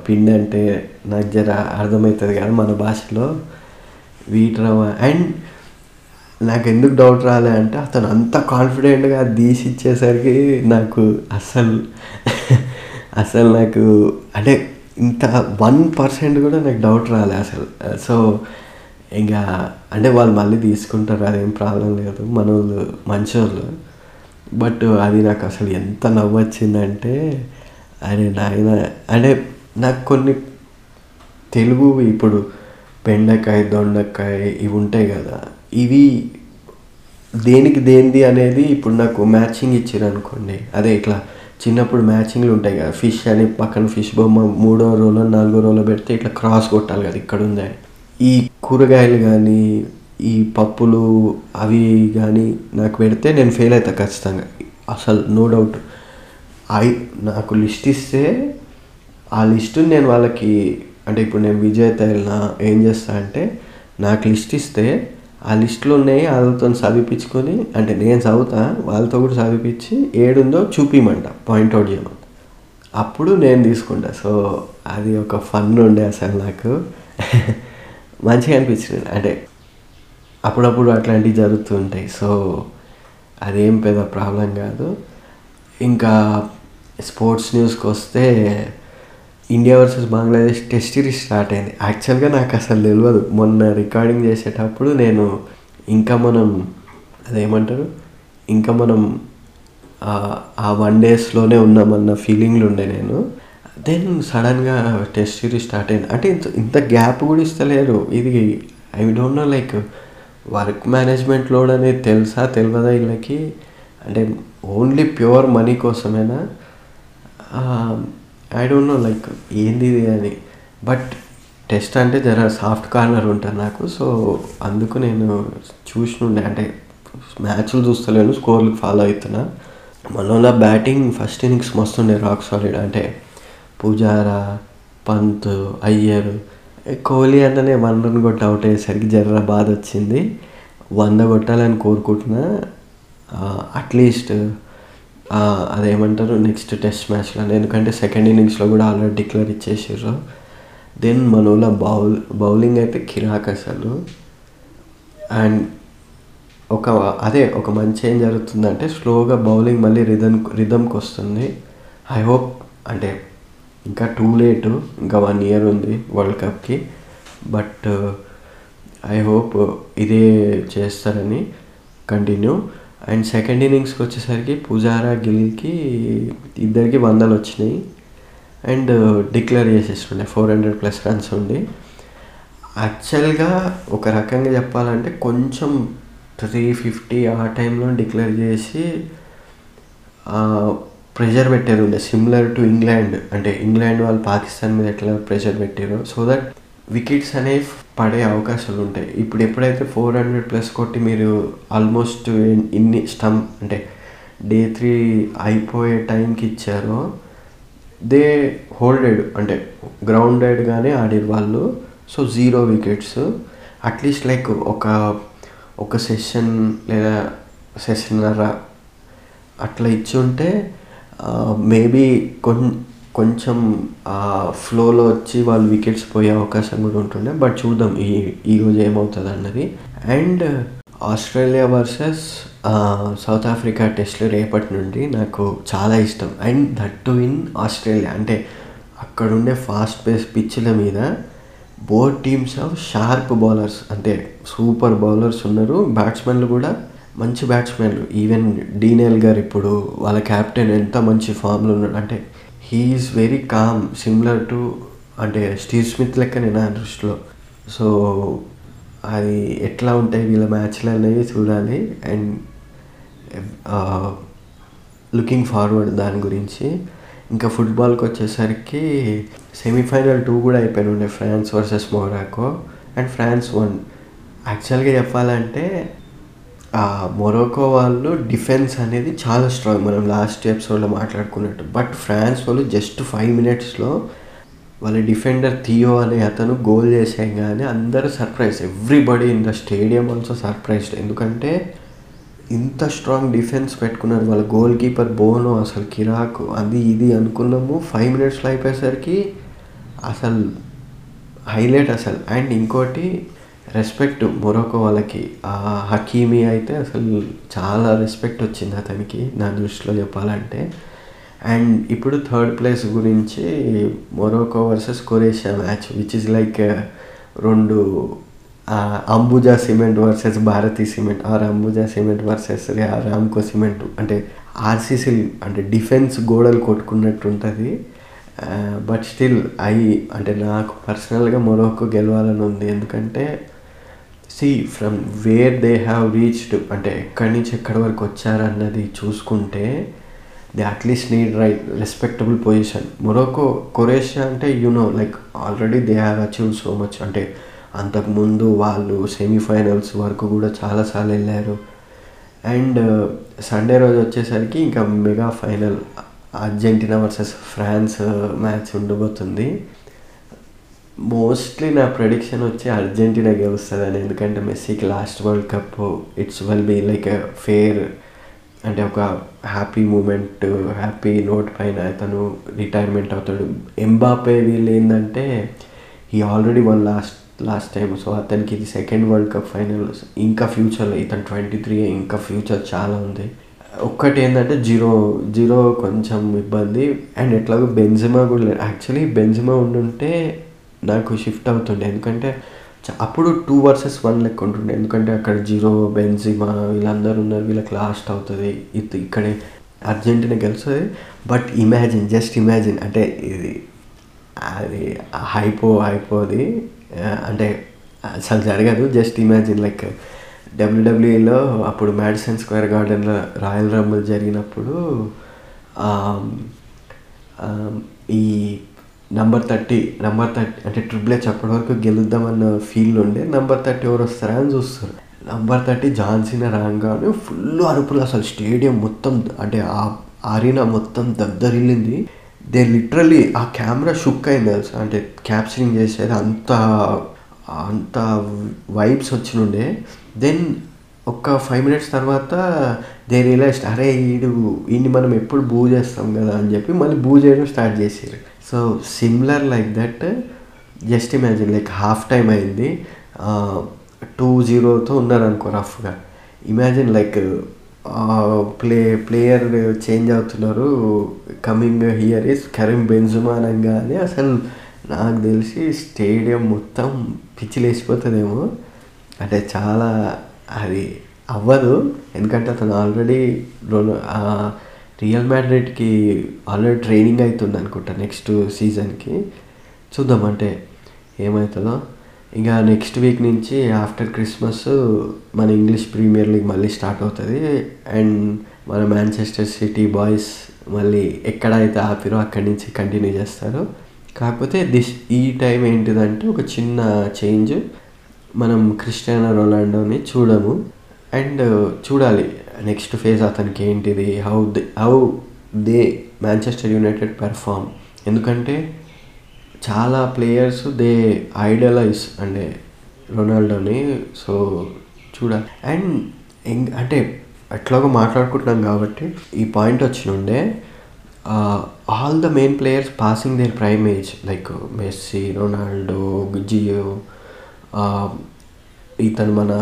పిండి అంటే నాకు జర అర్థమవుతుంది కదా మన భాషలో. వీట్ రవ్వ. అండ్ నాకు ఎందుకు డౌట్ రాలే అంటే అతను అంత కాన్ఫిడెంట్గా తీసి ఇచ్చేసరికి నాకు అస్సలు అసలు నాకు అంటే ఇంత వన్ పర్సెంట్ కూడా నాకు డౌట్ రాలే అసలు. సో ఇంకా అంటే వాళ్ళు మళ్ళీ తీసుకుంటారు అదేం ప్రాబ్లం లేదు. మన వాళ్ళు మంచోళ్ళు. బట్ అది నాకు అసలు ఎంత నవ్వు వచ్చిందంటే అరే నాయన అంటే నాకు కొన్ని తెలుగు ఇప్పుడు బెండకాయ దొండకాయ ఇవి ఉంటాయి కదా. ఇవి దేనికి దేనిది అనేది ఇప్పుడు నాకు మ్యాచింగ్ ఇచ్చారు అనుకోండి అదే ఇట్లా చిన్నప్పుడు మ్యాచింగ్లు ఉంటాయి కదా ఫిష్ అని పక్కన ఫిష్ బొమ్మ మూడో రోలో నాలుగో రోలో పెడితే ఇట్లా క్రాస్ కొట్టాలి కదా ఇక్కడ ఉంది ఈ కూరగాయలు కానీ ఈ పప్పులు అవి కానీ నాకు పెడితే నేను ఫెయిల్ అవుతా ఖచ్చితంగా. అసలు నో డౌట్. ఐ నాకు లిస్ట్ ఇస్తే ఆ లిస్టుని నేను వాళ్ళకి అంటే ఇప్పుడు నేను విజేత వెళ్ళినా ఏం చేస్తా అంటే నాకు లిస్ట్ ఇస్తే ఆ లిస్టులో ఉన్నాయి వాళ్ళతో చదివిపించుకొని అంటే నేను చదువుతా వాళ్ళతో కూడా చదివిపించి ఏడుందో చూపిమంట పాయింట్అవుట్ చేయమంట. అప్పుడు నేను తీసుకుంటా. సో అది ఒక ఫన్ ఉండే అసలు నాకు. మంచిగా అనిపించింది. అంటే అప్పుడప్పుడు అట్లాంటివి జరుగుతూ ఉంటాయి. సో అదేం పెద్ద ప్రాబ్లం కాదు. ఇంకా స్పోర్ట్స్ న్యూస్కి వస్తే India versus Bangladesh test series start అయింది. యాక్చువల్గా నాకు అసలు తెలియదు మొన్న రికార్డింగ్ చేసేటప్పుడు నేను ఇంకా మనం అదేమంటారు? ఇంకా మనం ఆ- వన్ డేస్లోనే ఉన్నామన్న ఫీలింగ్లు ఉండే నేను. దెన్ సడన్గా టెస్ట్ సిరీస్ స్టార్ట్ అయింది. అంటే ఇంత ఇంత గ్యాప్ కూడా ఇస్తలేరు. ఇది I don't know like work management load అనేది తెలుసా తెలియదా వీళ్ళకి? అంటే ఓన్లీ ప్యూర్ మనీ కోసమేనా? ఐ డోంట్ నో లైక్ ఏంది ఇది అని. బట్ టెస్ట్ అంటే జర సాఫ్ట్ కార్నర్ ఉంటుంది నాకు సో అందుకు నేను చూసినుండే అంటే మ్యాచ్లు చూస్తలేను స్కోర్లు ఫాలో అవుతున్నా మనోళ్ళ బ్యాటింగ్ ఫస్ట్ ఇన్నింగ్స్ మస్తుండే రాక్ సాలిడ్ అంటే పుజారా పంత్ అయ్యర్ కోహ్లీ అంటేనే వన్ రన్ కొట్టి అవుట్ అయ్యేసరికి జర్ర బాధ వచ్చింది వంద కొట్టాలని కోరుకుంటున్నా. అట్లీస్ట్ అదేమంటారు నెక్స్ట్ టెస్ట్ మ్యాచ్లో ఎందుకంటే సెకండ్ ఇన్నింగ్స్లో కూడా ఆల్రెడీ డిక్లేర్ ఇచ్చేసారు దెన్ మనోళ్ళ బౌల్ బౌలింగ్ అయితే కిరాక్ అసలు. అండ్ ఒక అదే ఒక మంచి ఏం జరుగుతుందంటే స్లోగా బౌలింగ్ మళ్ళీ రిధమ్ రిధమ్కి వస్తుంది. ఐ హోప్ అంటే ఇంకా టూ లేట్ ఇంకా వన్ ఇయర్ ఉంది వరల్డ్ కప్కి బట్ ఐ హోప్ ఇదే చేస్తారని కంటిన్యూ అండ్ సెకండ్ ఇన్నింగ్స్కి వచ్చేసరికి పుజారా గిల్కి ఇద్దరికి వందలు వచ్చినాయి. అండ్ uh, డిక్లేర్ చేసేస్తుండే. ఫోర్ హండ్రెడ్ ప్లస్ రన్స్ ఉండి. యాక్చువల్గా ఒక రకంగా చెప్పాలంటే కొంచెం త్రీ ఫిఫ్టీ ఆ టైంలో డిక్లేర్ చేసి ప్రెషర్ పెట్టారు ఉండే. సిమిలర్ టు ఇంగ్లాండ్ అంటే ఇంగ్లాండ్ వాళ్ళు పాకిస్తాన్ మీద ఎట్లా ప్రెషర్ పెట్టారో. సో దట్ వికెట్స్ అనేవి పడే అవకాశాలు ఉంటాయి ఇప్పుడు ఎప్పుడైతే ఫోర్ హండ్రెడ్ ప్లస్ కొట్టి మీరు ఆల్మోస్ట్ ఇన్ని స్టంప్ అంటే డే త్రీ అయిపోయే టైంకి ఇచ్చారో దే హోల్డెడ్ అంటే గ్రౌండెడ్గానే ఆడారు వాళ్ళు. So zero wickets. At least like ఒక ఒక సెషన్ లేదా సెషన్నర అట్లా ఇచ్చి ఉంటే మేబీ కొన్ని కొంచెం ఫ్లోలో వచ్చి వాళ్ళు వికెట్స్ పోయే అవకాశం కూడా ఉంటుండే. బట్ చూద్దాం ఈ ఈరోజు ఏమవుతుంది అన్నది and Australia versus South Africa టెస్ట్లు రేపటి నుండి నాకు చాలా ఇష్టం. And that too in Australia. అంటే అక్కడుండే ఫాస్ట్ పేస్ పిచ్ల మీద both teams of sharp bowlers అంటే సూపర్ బౌలర్స్ ఉన్నారు. బ్యాట్స్మెన్లు కూడా మంచి బ్యాట్స్మెన్లు. ఈవెన్ డీనేల్ గారు ఇప్పుడు వాళ్ళ క్యాప్టెన్ ఎంత మంచి ఫామ్లో ఉన్నాడు. అంటే he is very calm similar to అంటే స్టీవ్ స్మిత్ లెక్క నా దృష్టిలో. సో అది ఎట్లా ఉంటాయి వీళ్ళ మ్యాచ్లు అనేవి చూడాలి. అండ్ లుకింగ్ ఫార్వర్డ్ దాని గురించి. ఇంకా ఫుట్బాల్కి వచ్చేసరికి సెమీఫైనల్ టూ కూడా అయిపోయి ఉండే France versus Morocco. And France won. యాక్చువల్గా చెప్పాలంటే మొరోకో వాళ్ళు డిఫెన్స్ అనేది చాలా స్ట్రాంగ్. మనం లాస్ట్ ఎపిసోడ్లో మాట్లాడుకున్నట్టు. బట్ ఫ్రాన్స్ వాళ్ళు జస్ట్ ఫైవ్ మినిట్స్లో వాళ్ళ డిఫెండర్ థియో అనే అతను గోల్ చేసేయగానే అందరూ surprise. Everybody in the stadium also surprised. ఎందుకంటే ఇంత స్ట్రాంగ్ డిఫెన్స్ పెట్టుకున్నారు. వాళ్ళ గోల్ కీపర్ బోనో అసలు కిరాకు అది ఇది అనుకున్నాము. ఫైవ్ మినిట్స్లో అయిపోయేసరికి అసలు హైలైట్ అసలు. అండ్ ఇంకోటి రెస్పెక్ట్ మొరొక వాళ్ళకి. ఆ హకీమీ అయితే అసలు చాలా రెస్పెక్ట్ వచ్చింది అతనికి నా దృష్టిలో చెప్పాలంటే. అండ్ ఇప్పుడు థర్డ్ ప్లేస్ గురించి Morocco versus Croatia match which is like రెండు Ambuja cement versus Bharathi cement or Ambuja cement versus Ramco cement అంటే ఆర్సీసీ అంటే డిఫెన్స్ గోడలు కొట్టుకున్నట్టు ఉంటుంది. బట్ స్టిల్ ఐ అంటే నాకు పర్సనల్గా మొరోకో గెలవాలని ఉంది. ఎందుకంటే see from where they have reached అంటే ఎక్కడి నుంచి ఎక్కడి వరకు వచ్చారన్నది చూసుకుంటే they at least need right respectable position Morocco Croatia అంటే you know like already they have achieve so much అంటే అంతకుముందు వాళ్ళు సెమీఫైనల్స్ వరకు కూడా చాలాసార్లు వెళ్ళారు. అండ్ సండే uh, రోజు వచ్చేసరికి ఇంకా mega final Argentina versus France match ఉండబోతుంది. మోస్ట్లీ నా ప్రెడిక్షన్ వచ్చి అర్జెంటీనా గెలుస్తుందని. ఎందుకంటే మెస్సీకి last world cup it's well be like fair అంటే ఒక హ్యాపీ మూమెంట్ హ్యాపీ నోట్ పైన అతను రిటైర్మెంట్ అవుతాడు. ఎంబాపే వీళ్ళు ఏంటంటే ఈ already won last last time so అతనికి ఇది సెకండ్ వరల్డ్ కప్ ఫైనల్ ఇంకా ఫ్యూచర్లో ఇతను ట్వంటీ త్రీ ఇంకా ఫ్యూచర్ చాలా ఉంది. ఒక్కటి ఏంటంటే జీరో జీరో కొంచెం ఇబ్బంది. అండ్ ఎట్లాగో బెంజిమా కూడా లేదు యాక్చువల్లీ బెంజిమా ఉండుంటే నాకు షిఫ్ట్ అవుతుండే. ఎందుకంటే అప్పుడు టూ వర్సెస్ వన్ లెక్క ఉంటుండే. ఎందుకంటే అక్కడ జీరో బెన్జిమా వీళ్ళందరూ ఉన్నారు. వీళ్ళకి లాస్ట్ అవుతుంది. ఇది ఇక్కడే అర్జెంటీనా గెలుస్తుంది. బట్ ఇమాజిన్ జస్ట్ ఇమాజిన్ అంటే ఇది అది హైపో హైపోది. అంటే అసలు జరగదు. జస్ట్ ఇమాజిన్ లైక్ డబ్ల్యూడబ్ల్యూఈలో అప్పుడు మ్యాడిసన్ స్క్వేర్ గార్డెన్లో రాయల్ రంబుల్ జరిగినప్పుడు ఈ నంబర్ థర్టీ నంబర్ థర్టీ అంటే ట్రిపుల్ హెచ్ అప్పటి వరకు గెలుద్దామన్న ఫీల్ ఉండే నంబర్ థర్టీ ఎవరు వస్తారా అని చూస్తారు. నంబర్ థర్టీ జాన్సీన రాగానే ఫుల్ అరుపులు అసలు స్టేడియం మొత్తం అంటే ఆ ఆరీనా మొత్తం దద్దరిల్లింది. దే లిటరలీ ఆ కెమెరా షుక్ అయింది తెలుసా? అంటే క్యాప్చరింగ్ చేసేది అంత అంత వైబ్స్ వచ్చినుండే. దెన్ ఒక ఫైవ్ మినిట్స్ తర్వాత దే రియలైజ్ అరే వీడు ఈయన్ని మనం ఎప్పుడు బూ చేస్తాం కదా అని చెప్పి మళ్ళీ బూ చేయడం స్టార్ట్ చేసారు. So similar like that just imagine like half time అయింది. టూ జీరోతో ఉన్నారు అనుకో రఫ్గా imagine like play player change అవుతున్నారు. Coming here is Karim Benzema అనగానే అసలు నాకు తెలిసి స్టేడియం మొత్తం పిచ్చిలేసిపోతుందేమో. అంటే చాలా అది అవ్వదు. ఎందుకంటే అతను ఆల్రెడీ రియల్ మ్యాడ్రిడ్కి ఆల్రెడీ ట్రైనింగ్ అవుతుంది అనుకుంటా నెక్స్ట్ సీజన్కి చూద్దాం అంటే ఏమవుతుందో ఇంకా నెక్స్ట్ వీక్ నుంచి ఆఫ్టర్ క్రిస్మస్ మన ఇంగ్లీష్ ప్రీమియర్ లీగ్ మళ్ళీ స్టార్ట్ అవుతుంది. అండ్ మన మాంచెస్టర్ సిటీ బాయ్స్ మళ్ళీ ఎక్కడైతే ఆపిరో అక్కడి నుంచి కంటిన్యూ చేస్తారు. కాకపోతే దిస్ ఈ టైం ఏంటిదంటే ఒక చిన్న చేంజ్ మనం క్రిస్టియానో రొనాల్డోని చూడము. అండ్ చూడాలి. నెక్స్ట్ ఫేజ్ అతనికి ఏంటిది? How they how they Manchester United perform ఎందుకంటే చాలా ప్లేయర్స్ దే ఐడలైజ్ అంటే రొనాల్డోని సో చూడాలి అండ్ అంటే ఎట్లాగో మాట్లాడుకుంటున్నాం కాబట్టి ఈ point వచ్చినుండే all the main players passing their prime age like Messi Ronaldo Jio ఇతను మన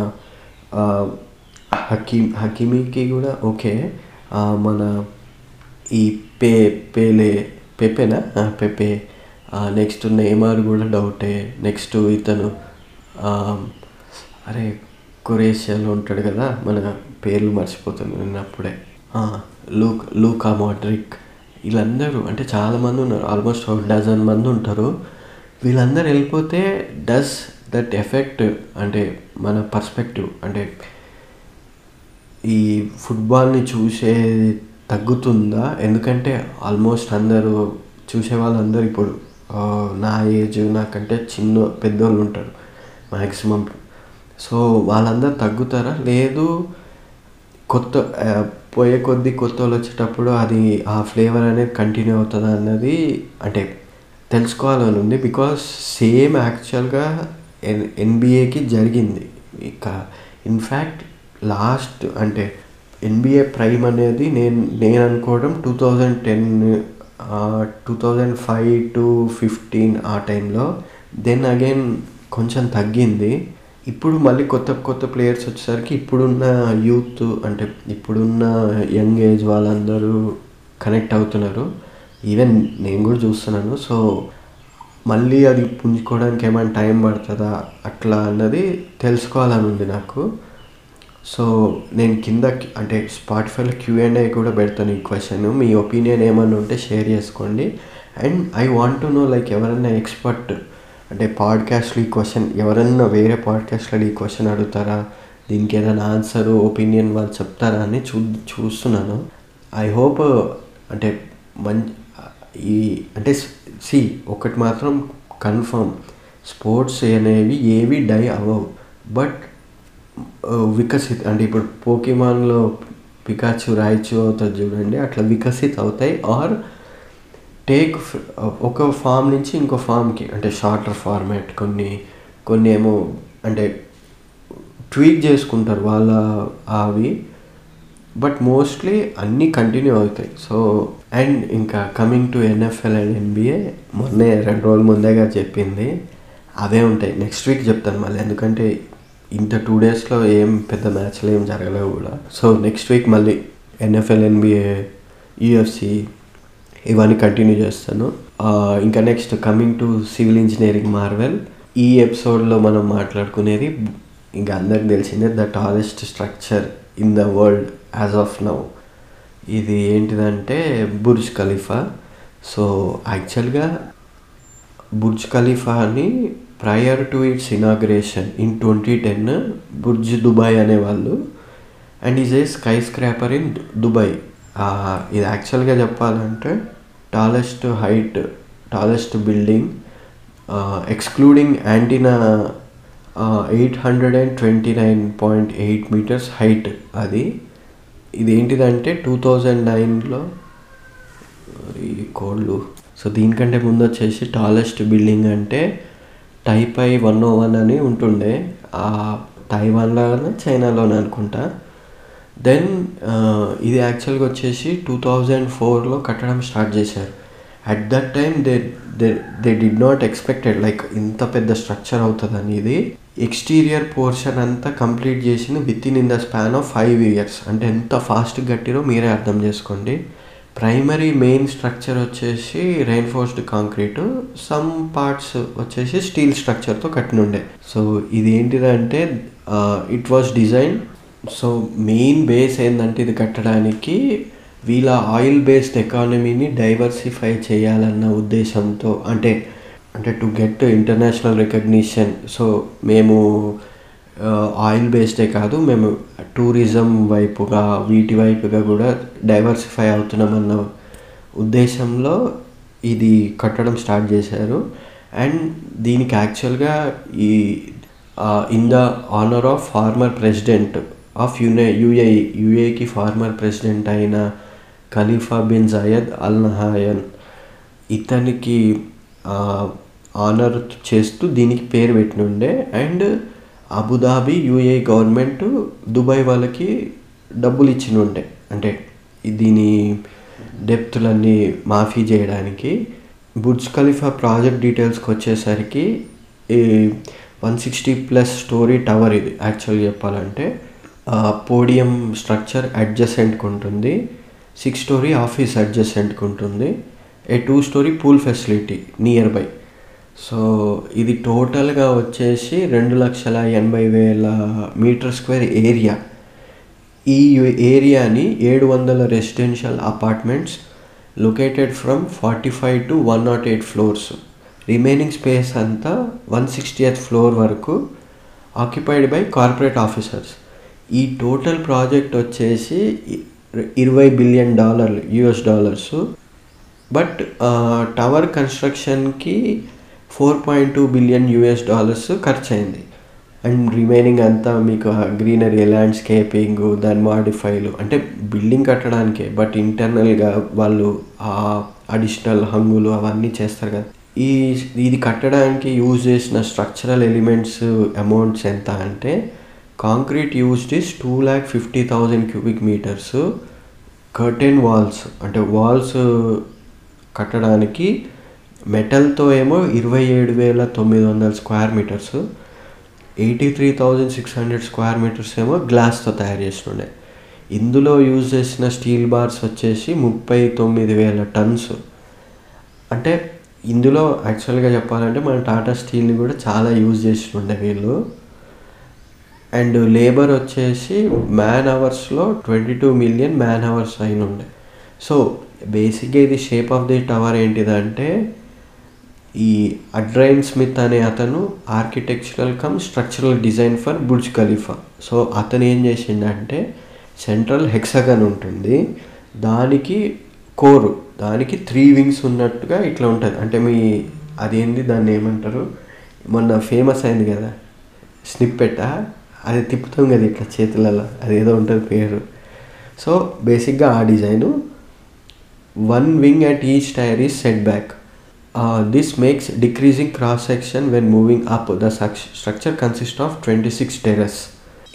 హకీమ్ హకీమీకి కూడా ఓకే. మన ఈ పే పేలే పెపెనా? పెపే. నెక్స్ట్ నేమార్ కూడా డౌటే. నెక్స్ట్ ఇతను అరే కొరేషియాలో ఉంటాడు కదా మన పేర్లు మర్చిపోతుంది నిన్నప్పుడే లూక్ లూకా మోడ్రిక్. వీళ్ళందరూ అంటే చాలామంది ఉన్నారు ఆల్మోస్ట్ ఒక డజన్ మంది ఉంటారు. వీళ్ళందరూ వెళ్ళిపోతే డస్ దట్ ఎఫెక్ట్ అంటే మన పర్స్పెక్టివ్ అంటే ఈ ఫుట్బాల్ని చూసే తగ్గుతుందా? ఎందుకంటే ఆల్మోస్ట్ అందరూ చూసే వాళ్ళందరూ ఇప్పుడు నా ఏజ్ నాకంటే చిన్న పెద్దోళ్ళు ఉంటారు మ్యాక్సిమం సో వాళ్ళందరూ తగ్గుతారా? లేదు. కొత్త పోయే కొద్దీ కొత్త వాళ్ళు వచ్చేటప్పుడు అది ఆ ఫ్లేవర్ అనేది కంటిన్యూ అవుతుందా అన్నది అంటే తెలుసుకోవాలని ఉంది. బికాస్ సేమ్ యాక్చువల్గా ఎన్ ఎన్బిఏకి జరిగింది. ఇక ఇన్ఫ్యాక్ట్ లాస్ట్ అంటే ఎన్బిఏ ప్రైమ్ అనేది నేను నేను అనుకోవడం two thousand ten two thousand five to fifteen ఆ టైంలో. దెన్ అగైన్ కొంచెం తగ్గింది. ఇప్పుడు మళ్ళీ కొత్త కొత్త ప్లేయర్స్ వచ్చేసరికి ఇప్పుడున్న యూత్ అంటే ఇప్పుడున్న యంగ్ ఏజ్ వాళ్ళందరూ కనెక్ట్ అవుతున్నారు. ఈవెన్ నేను కూడా చూస్తున్నాను. సో మళ్ళీ అది పుంజుకోవడానికి ఏమైనా టైం పడుతుందా అట్లా అన్నది తెలుసుకోవాలని ఉంది నాకు. సో నేను కింద అంటే స్పాటిఫైలో క్యూఎండ్ఏ కూడా పెడతాను ఈ క్వశ్చన్ మీ ఒపీనియన్ ఏమన్నా ఉంటే షేర్ చేసుకోండి. And I want to know like ఎవరన్నా ఎక్స్పర్ట్ అంటే పాడ్కాస్ట్లో ఈ క్వశ్చన్ ఎవరన్నా వేరే పాడ్కాస్ట్లో ఈ క్వశ్చన్ అడుగుతారా? దీనికి ఏదైనా ఆన్సర్ ఒపీనియన్ వాళ్ళు చెప్తారా అని చూ చూస్తున్నాను. ఐ హోప్ అంటే మంచి ఈ అంటే సి ఒకటి మాత్రం కన్ఫర్మ్ స్పోర్ట్స్ అనేవి ఏవి డై అవ్వవు. బట్ వికసిత్ అంటే ఇప్పుడు పోకిమాన్లో పికాచు రాయిచు అవుతుంది చూడండి అట్లా వికసిత్ అవుతాయి. ఆర్ టేక్ ఒక ఫామ్ నుంచి ఇంకో ఫామ్కి అంటే షార్టర్ ఫార్మాట్ కొన్ని కొన్ని ఏమో అంటే ట్వీట్ చేసుకుంటారు వాళ్ళ అవి బట్ మోస్ట్లీ అన్నీ కంటిన్యూ అవుతాయి. సో అండ్ ఇంకా coming to NFL and NBA మొన్నే రెండు రోజుల ముందేగా చెప్పింది. అవే ఉంటాయి. నెక్స్ట్ వీక్ చెప్తాను మళ్ళీ. ఎందుకంటే ఇంత టూ డేస్లో ఏం పెద్ద మ్యాచ్లు ఏం జరగలేవు కూడా. సో నెక్స్ట్ వీక్ మళ్ళీ ఎన్ఎఫ్ఎల్ ఎన్బిఏ యూఎఫ్సి ఇవన్నీ కంటిన్యూ చేస్తాను. ఇంకా next coming to civil engineering Marvel ఈ ఎపిసోడ్లో మనం మాట్లాడుకునేది ఇంకా అందరికి తెలిసిందే the tallest structure in the world as of now ఇది ఏంటిదంటే బుర్జ్ ఖలీఫా సో యాక్చువల్గా Burj ఖలీఫాని prior to its inauguration in twenty ten Burj Dubai అనేవాళ్ళు and is a skyscraper in Dubai ఇది యాక్చువల్గా చెప్పాలంటే tallest height tallest building excluding antenna eight hundred and twenty nine point eight metres height అది. ఇది ఏంటిదంటే టూ థౌజండ్ నైన్లో ఈ కోళ్ళు. సో దీనికంటే ముందు వచ్చేసి టాలెస్ట్ బిల్డింగ్ అంటే టైపై వన్ ఓ వన్ అని ఉంటుండే. ఆ తైవాన్లోనే చైనాలోనే అనుకుంటా. దెన్ ఇది యాక్చువల్గా వచ్చేసి టూ థౌజండ్ ఫోర్లో కట్టడం స్టార్ట్ చేశారు. At that time they they they did not expected like ఇంత పెద్ద స్ట్రక్చర్ అవుతుందని ఇది ఎక్స్టీరియర్ పోర్షన్ అంతా కంప్లీట్ చేసింది with in in the span of five years అంటే ఎంత ఫాస్ట్ కట్టిరో మీరే అర్థం చేసుకోండి. ప్రైమరీ మెయిన్ స్ట్రక్చర్ వచ్చేసి రెయిన్ఫోర్స్డ్ కాంక్రీట్ సమ్ పార్ట్స్ వచ్చేసి స్టీల్ స్ట్రక్చర్తో కట్టినుండే. సో ఇది ఏంటిదంటే it was design so main base ఏంటంటే ఇది కట్టడానికి వీళ్ళ ఆయిల్ బేస్డ్ ఎకానమీని డైవర్సిఫై చేయాలన్న ఉద్దేశంతో అంటే అంటే to get international recognition so మేము ఆయిల్ బేస్డే కాదు మేము టూరిజం వైపుగా వీటి వైపుగా కూడా డైవర్సిఫై అవుతున్నామన్న ఉద్దేశంలో ఇది కట్టడం స్టార్ట్ చేశారు. అండ్ దీనికి యాక్చువల్గా ఈ in the honour of former president of యునే UAE యుఏకి ఫార్మర్ ప్రెసిడెంట్ అయిన ఖలీఫా బిన్ జయద్ అల్ నహాయన్ ఇతనికి ఆనర్ చేస్తూ దీనికి పేరు పెట్టినుండే. And Abu Dhabi UAE government Dubai వాళ్ళకి డబ్బులు ఇచ్చినుండే. అంటే దీని డెప్త్లన్నీ మాఫీ చేయడానికి. బుర్జ్ ఖలీఫా ప్రాజెక్ట్ డీటెయిల్స్కి వచ్చేసరికి ఈ one sixty plus storey tower ఇది. యాక్చువల్గా చెప్పాలంటే పోడియం స్ట్రక్చర్ అడ్జసెంట్కి ఉంటుంది. సిక్స్ స్టోరీ ఆఫీస్ అడ్జసెంట్కి ఉంటుంది. A two storey pool facility near by. So ఇది టోటల్గా వచ్చేసి రెండు లక్షల ఎనభై వేల మీటర్ స్క్వేర్ ఏరియా. ఈ ఏరియాని ఏడు వందల residential apartments located from forty five to one nought eight floors. Remaining space అంతా వన్ సిక్స్టీ ఎయిత్ ఫ్లోర్ వరకు ఆక్యుపైడ్ బై కార్పొరేట్ ఆఫీసర్స్. ఈ టోటల్ ప్రాజెక్ట్ వచ్చేసి ఇరవై బిలియన్ డాలర్లు US dollars. But tower కన్స్ట్రక్షన్కి four point two billion US dollars ఖర్చు అయింది అండ్ రిమైనింగ్ అంతా మీకు గ్రీనరీ ల్యాండ్స్కేపింగ్ దాని మాడిఫైలు అంటే బిల్డింగ్ కట్టడానికే బట్ ఇంటర్నల్గా వాళ్ళు ఆ అడిషనల్ హంగులు అవన్నీ చేస్తారు కదా. ఈ ఇది కట్టడానికి యూజ్ చేసిన స్ట్రక్చరల్ ఎలిమెంట్స్ అమౌంట్స్ ఎంత అంటే concrete used is two lakh fifty thousand cubic metres curtain walls అంటే వాల్స్ కట్టడానికి మెటల్తో ఏమో ఇరవై ఏడు వేల తొమ్మిది వందల square metres eighty three thousand six hundred square metres ఏమో గ్లాస్తో తయారు చేస్తుండే ఇందులో యూజ్ చేసిన స్టీల్ బార్స్ వచ్చేసి ముప్పై తొమ్మిది వేల టన్స్. అంటే ఇందులో యాక్చువల్గా చెప్పాలంటే మన టాటా స్టీల్ని కూడా చాలా యూజ్ చేస్తుండే వీళ్ళు. అండ్ లేబర్ వచ్చేసి మ్యాన్ అవర్స్లో twenty two million man hours అయిన ఉండే సో బేసిక్గా ఇది షేప్ ఆఫ్ ది టవర్ ఏంటిదంటే ఈ అడ్రైన్ స్మిత్ అనే అతను architectural cum structural design for Burj Khalifa so అతను ఏం చేసిండంటే సెంట్రల్ హెక్సగన్ ఉంటుంది. దానికి కోరు దానికి త్రీ వింగ్స్ ఉన్నట్టుగా ఇట్లా ఉంటుంది. అంటే మీ అదేంది దాన్ని ఏమంటారు? మొన్న ఫేమస్ అయింది కదా స్నిప్పెట్ట అది తిప్పుతాం కదా ఇట్లా చేతులలో అది ఏదో ఉంటుంది పేరు. సో బేసిక్గా ఆ design one wing at each tier is set back this makes decreasing cross section when moving up the structure consist of twenty six terrace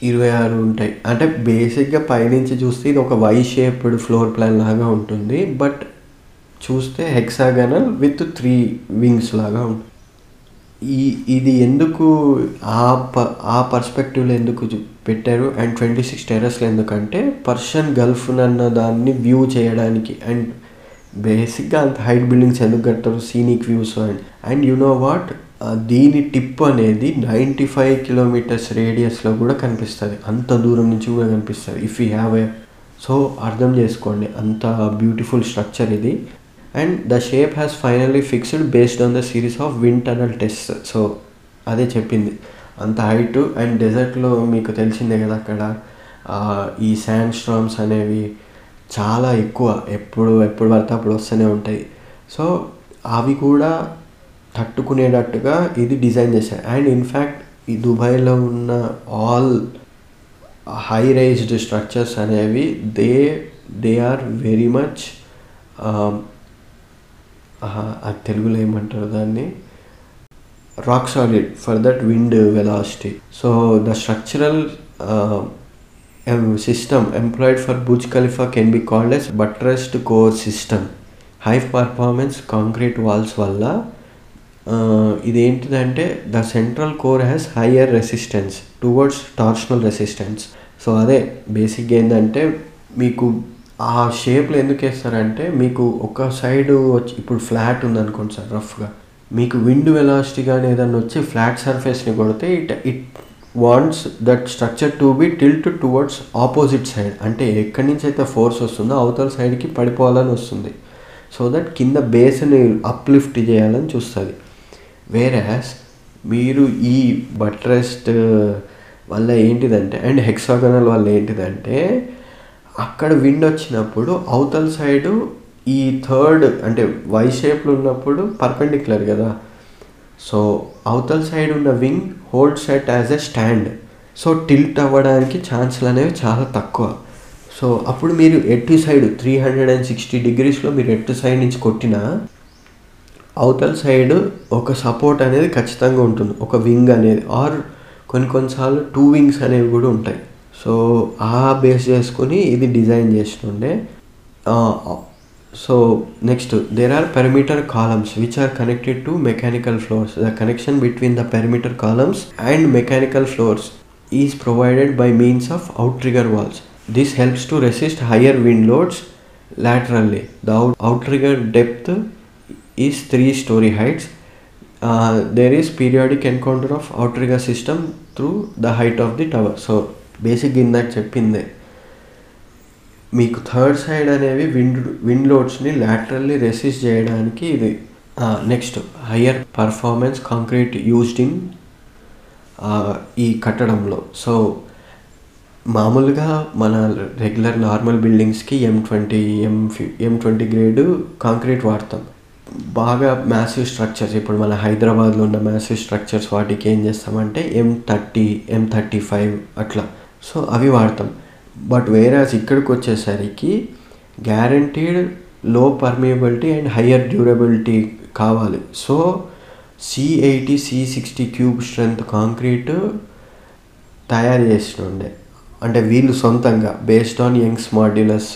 ఇరవై ఆరు ఉంటాయి. అంటే బేసిక్గా పైనుంచి చూస్తే ఇది ఒక వై షేప్డ్ ఫ్లోర్ ప్లాన్ లాగా ఉంటుంది. బట్ చూస్తే హెక్సాగనల్ విత్ త్రీ వింగ్స్ లాగా ఉంటుంది. ఈ ఇది ఎందుకు ఆ ప ఆ పర్స్పెక్టివ్లో ఎందుకు పెట్టారు? అండ్ ట్వంటీ సిక్స్ టెరస్లు ఎందుకంటే పర్షియన్ గల్ఫ్ అన్న దాన్ని వ్యూ చేయడానికి. అండ్ బేసిక్గా అంత హైట్ బిల్డింగ్స్ ఎందుకు కడతారు? Scenic views and and you know what దీని టిప్ అనేది నైంటీ ఫైవ్ కిలోమీటర్స్ రేడియస్లో కూడా కనిపిస్తుంది. అంత దూరం నుంచి కూడా కనిపిస్తుంది if you have a so అర్థం చేసుకోండి. అంత బ్యూటిఫుల్ స్ట్రక్చర్ ఇది. And the shape has finally fixed based on the series of wind tunnel test so అదే చెప్పింది. అంత హైట్ అండ్ డెజర్ట్లో మీకు తెలిసిందే కదా అక్కడ. ఈ శాండ్ స్ట్రామ్స్ అనేవి చాలా ఎక్కువ. ఎప్పుడు ఎప్పుడు పడితే అప్పుడు వస్తూనే ఉంటాయి. సో అవి కూడా తట్టుకునేటట్టుగా ఇది డిజైన్ చేశారు అండ్ ఇన్ఫ్యాక్ట్ ఈ దుబాయ్లో ఉన్న ఆల్ హై రైజ్డ్ స్ట్రక్చర్స్ అనేవి they they are very much అది తెలుగులో ఏమంటారు దాన్ని? Rock solid for that wind velocity so the structural system employed for Burj Khalifa can be called as buttressed core system. High performance concrete walls వల్ల ఇదేంటిదంటే the central core has higher resistance towards torsional resistance so అదే బేసిక్గా ఏంటంటే మీకు ఆ షేప్లో ఎందుకు వేస్తారంటే మీకు ఒక సైడ్ వచ్చి ఇప్పుడు ఫ్లాట్ ఉందనుకోండి సార్ రఫ్గా మీకు విండ్ వెలాసిటీ కానీ ఏదన్నా వచ్చి ఫ్లాట్ సర్ఫేస్ని కొడితే it it wants that structure to be tilt towards opposite side అంటే ఎక్కడి నుంచి అయితే ఫోర్స్ వస్తుందో అవతల సైడ్కి పడిపోవాలని వస్తుంది. సో దట్ కింద బేస్ని అప్లిఫ్ట్ చేయాలని చూస్తుంది. వేరాస్ మీరు ఈ బట్రెస్ట్ uh, వల్ల ఏంటిదంటే అండ్ హెక్సాగనల్ వల్ల ఏంటిదంటే అక్కడ విండ్ వచ్చినప్పుడు అవతల సైడు ఈ థర్డ్ అంటే వై షేప్లో ఉన్నప్పుడు పర్పెండిక్యులర్ కదా. సో అవతల సైడ్ ఉన్న wing hold set as a stand so tilt అవ్వడానికి ఛాన్సులు అనేవి చాలా తక్కువ. సో అప్పుడు మీరు ఎటు side three hundred and sixty డిగ్రీస్లో మీరు ఎటు సైడ్ నుంచి కొట్టినా అవతల సైడ్ ఒక సపోర్ట్ అనేది ఖచ్చితంగా ఉంటుంది. ఒక వింగ్ అనేది ఆర్ కొన్ని కొన్నిసార్లు టూ వింగ్స్ అనేవి కూడా ఉంటాయి. సో ఆ బేస్ చేసుకొని ఇది డిజైన్ చేస్తుండే. So next there are perimeter columns which are connected to mechanical floors the connection between the perimeter columns and mechanical floors is provided by means of outrigger walls this helps to resist higher wind loads laterally. The out- outrigger depth is three story heights. Uh, there is periodic encounter of outrigger system through the height of the tower. So basic ఇందాక చెప్పిందే మీకు థర్డ్ సైడ్ అనేవి విండ్ విండ్ లోడ్స్ని లాటరల్లీ రెసిస్ట్ చేయడానికి ఇది next higher performance concrete used in ఈ కట్టడంలో. సో మామూలుగా మన regular normal బిల్డింగ్స్కి M twenty M M twenty grade concrete వాడతాం. బాగా మ్యాసివ్ స్ట్రక్చర్స్ ఇప్పుడు మన హైదరాబాద్లో ఉన్న మ్యాసివ్ స్ట్రక్చర్స్ వాటికి ఏం చేస్తామంటే M thirty M thirty five అట్లా. సో అవి వాడతాం. బట్ వేరాజ్ ఇక్కడికి వచ్చేసరికి గ్యారంటీడ్లో పర్మియబిలిటీ అండ్ హయ్యర్ డ్యూరబిలిటీ కావాలి. So C eighty C sixty cube strength concrete తయారు చేస్తుండే అంటే వీళ్ళు సొంతంగా బేస్డ్ ఆన్ యంగ్స్ మాడ్యులస్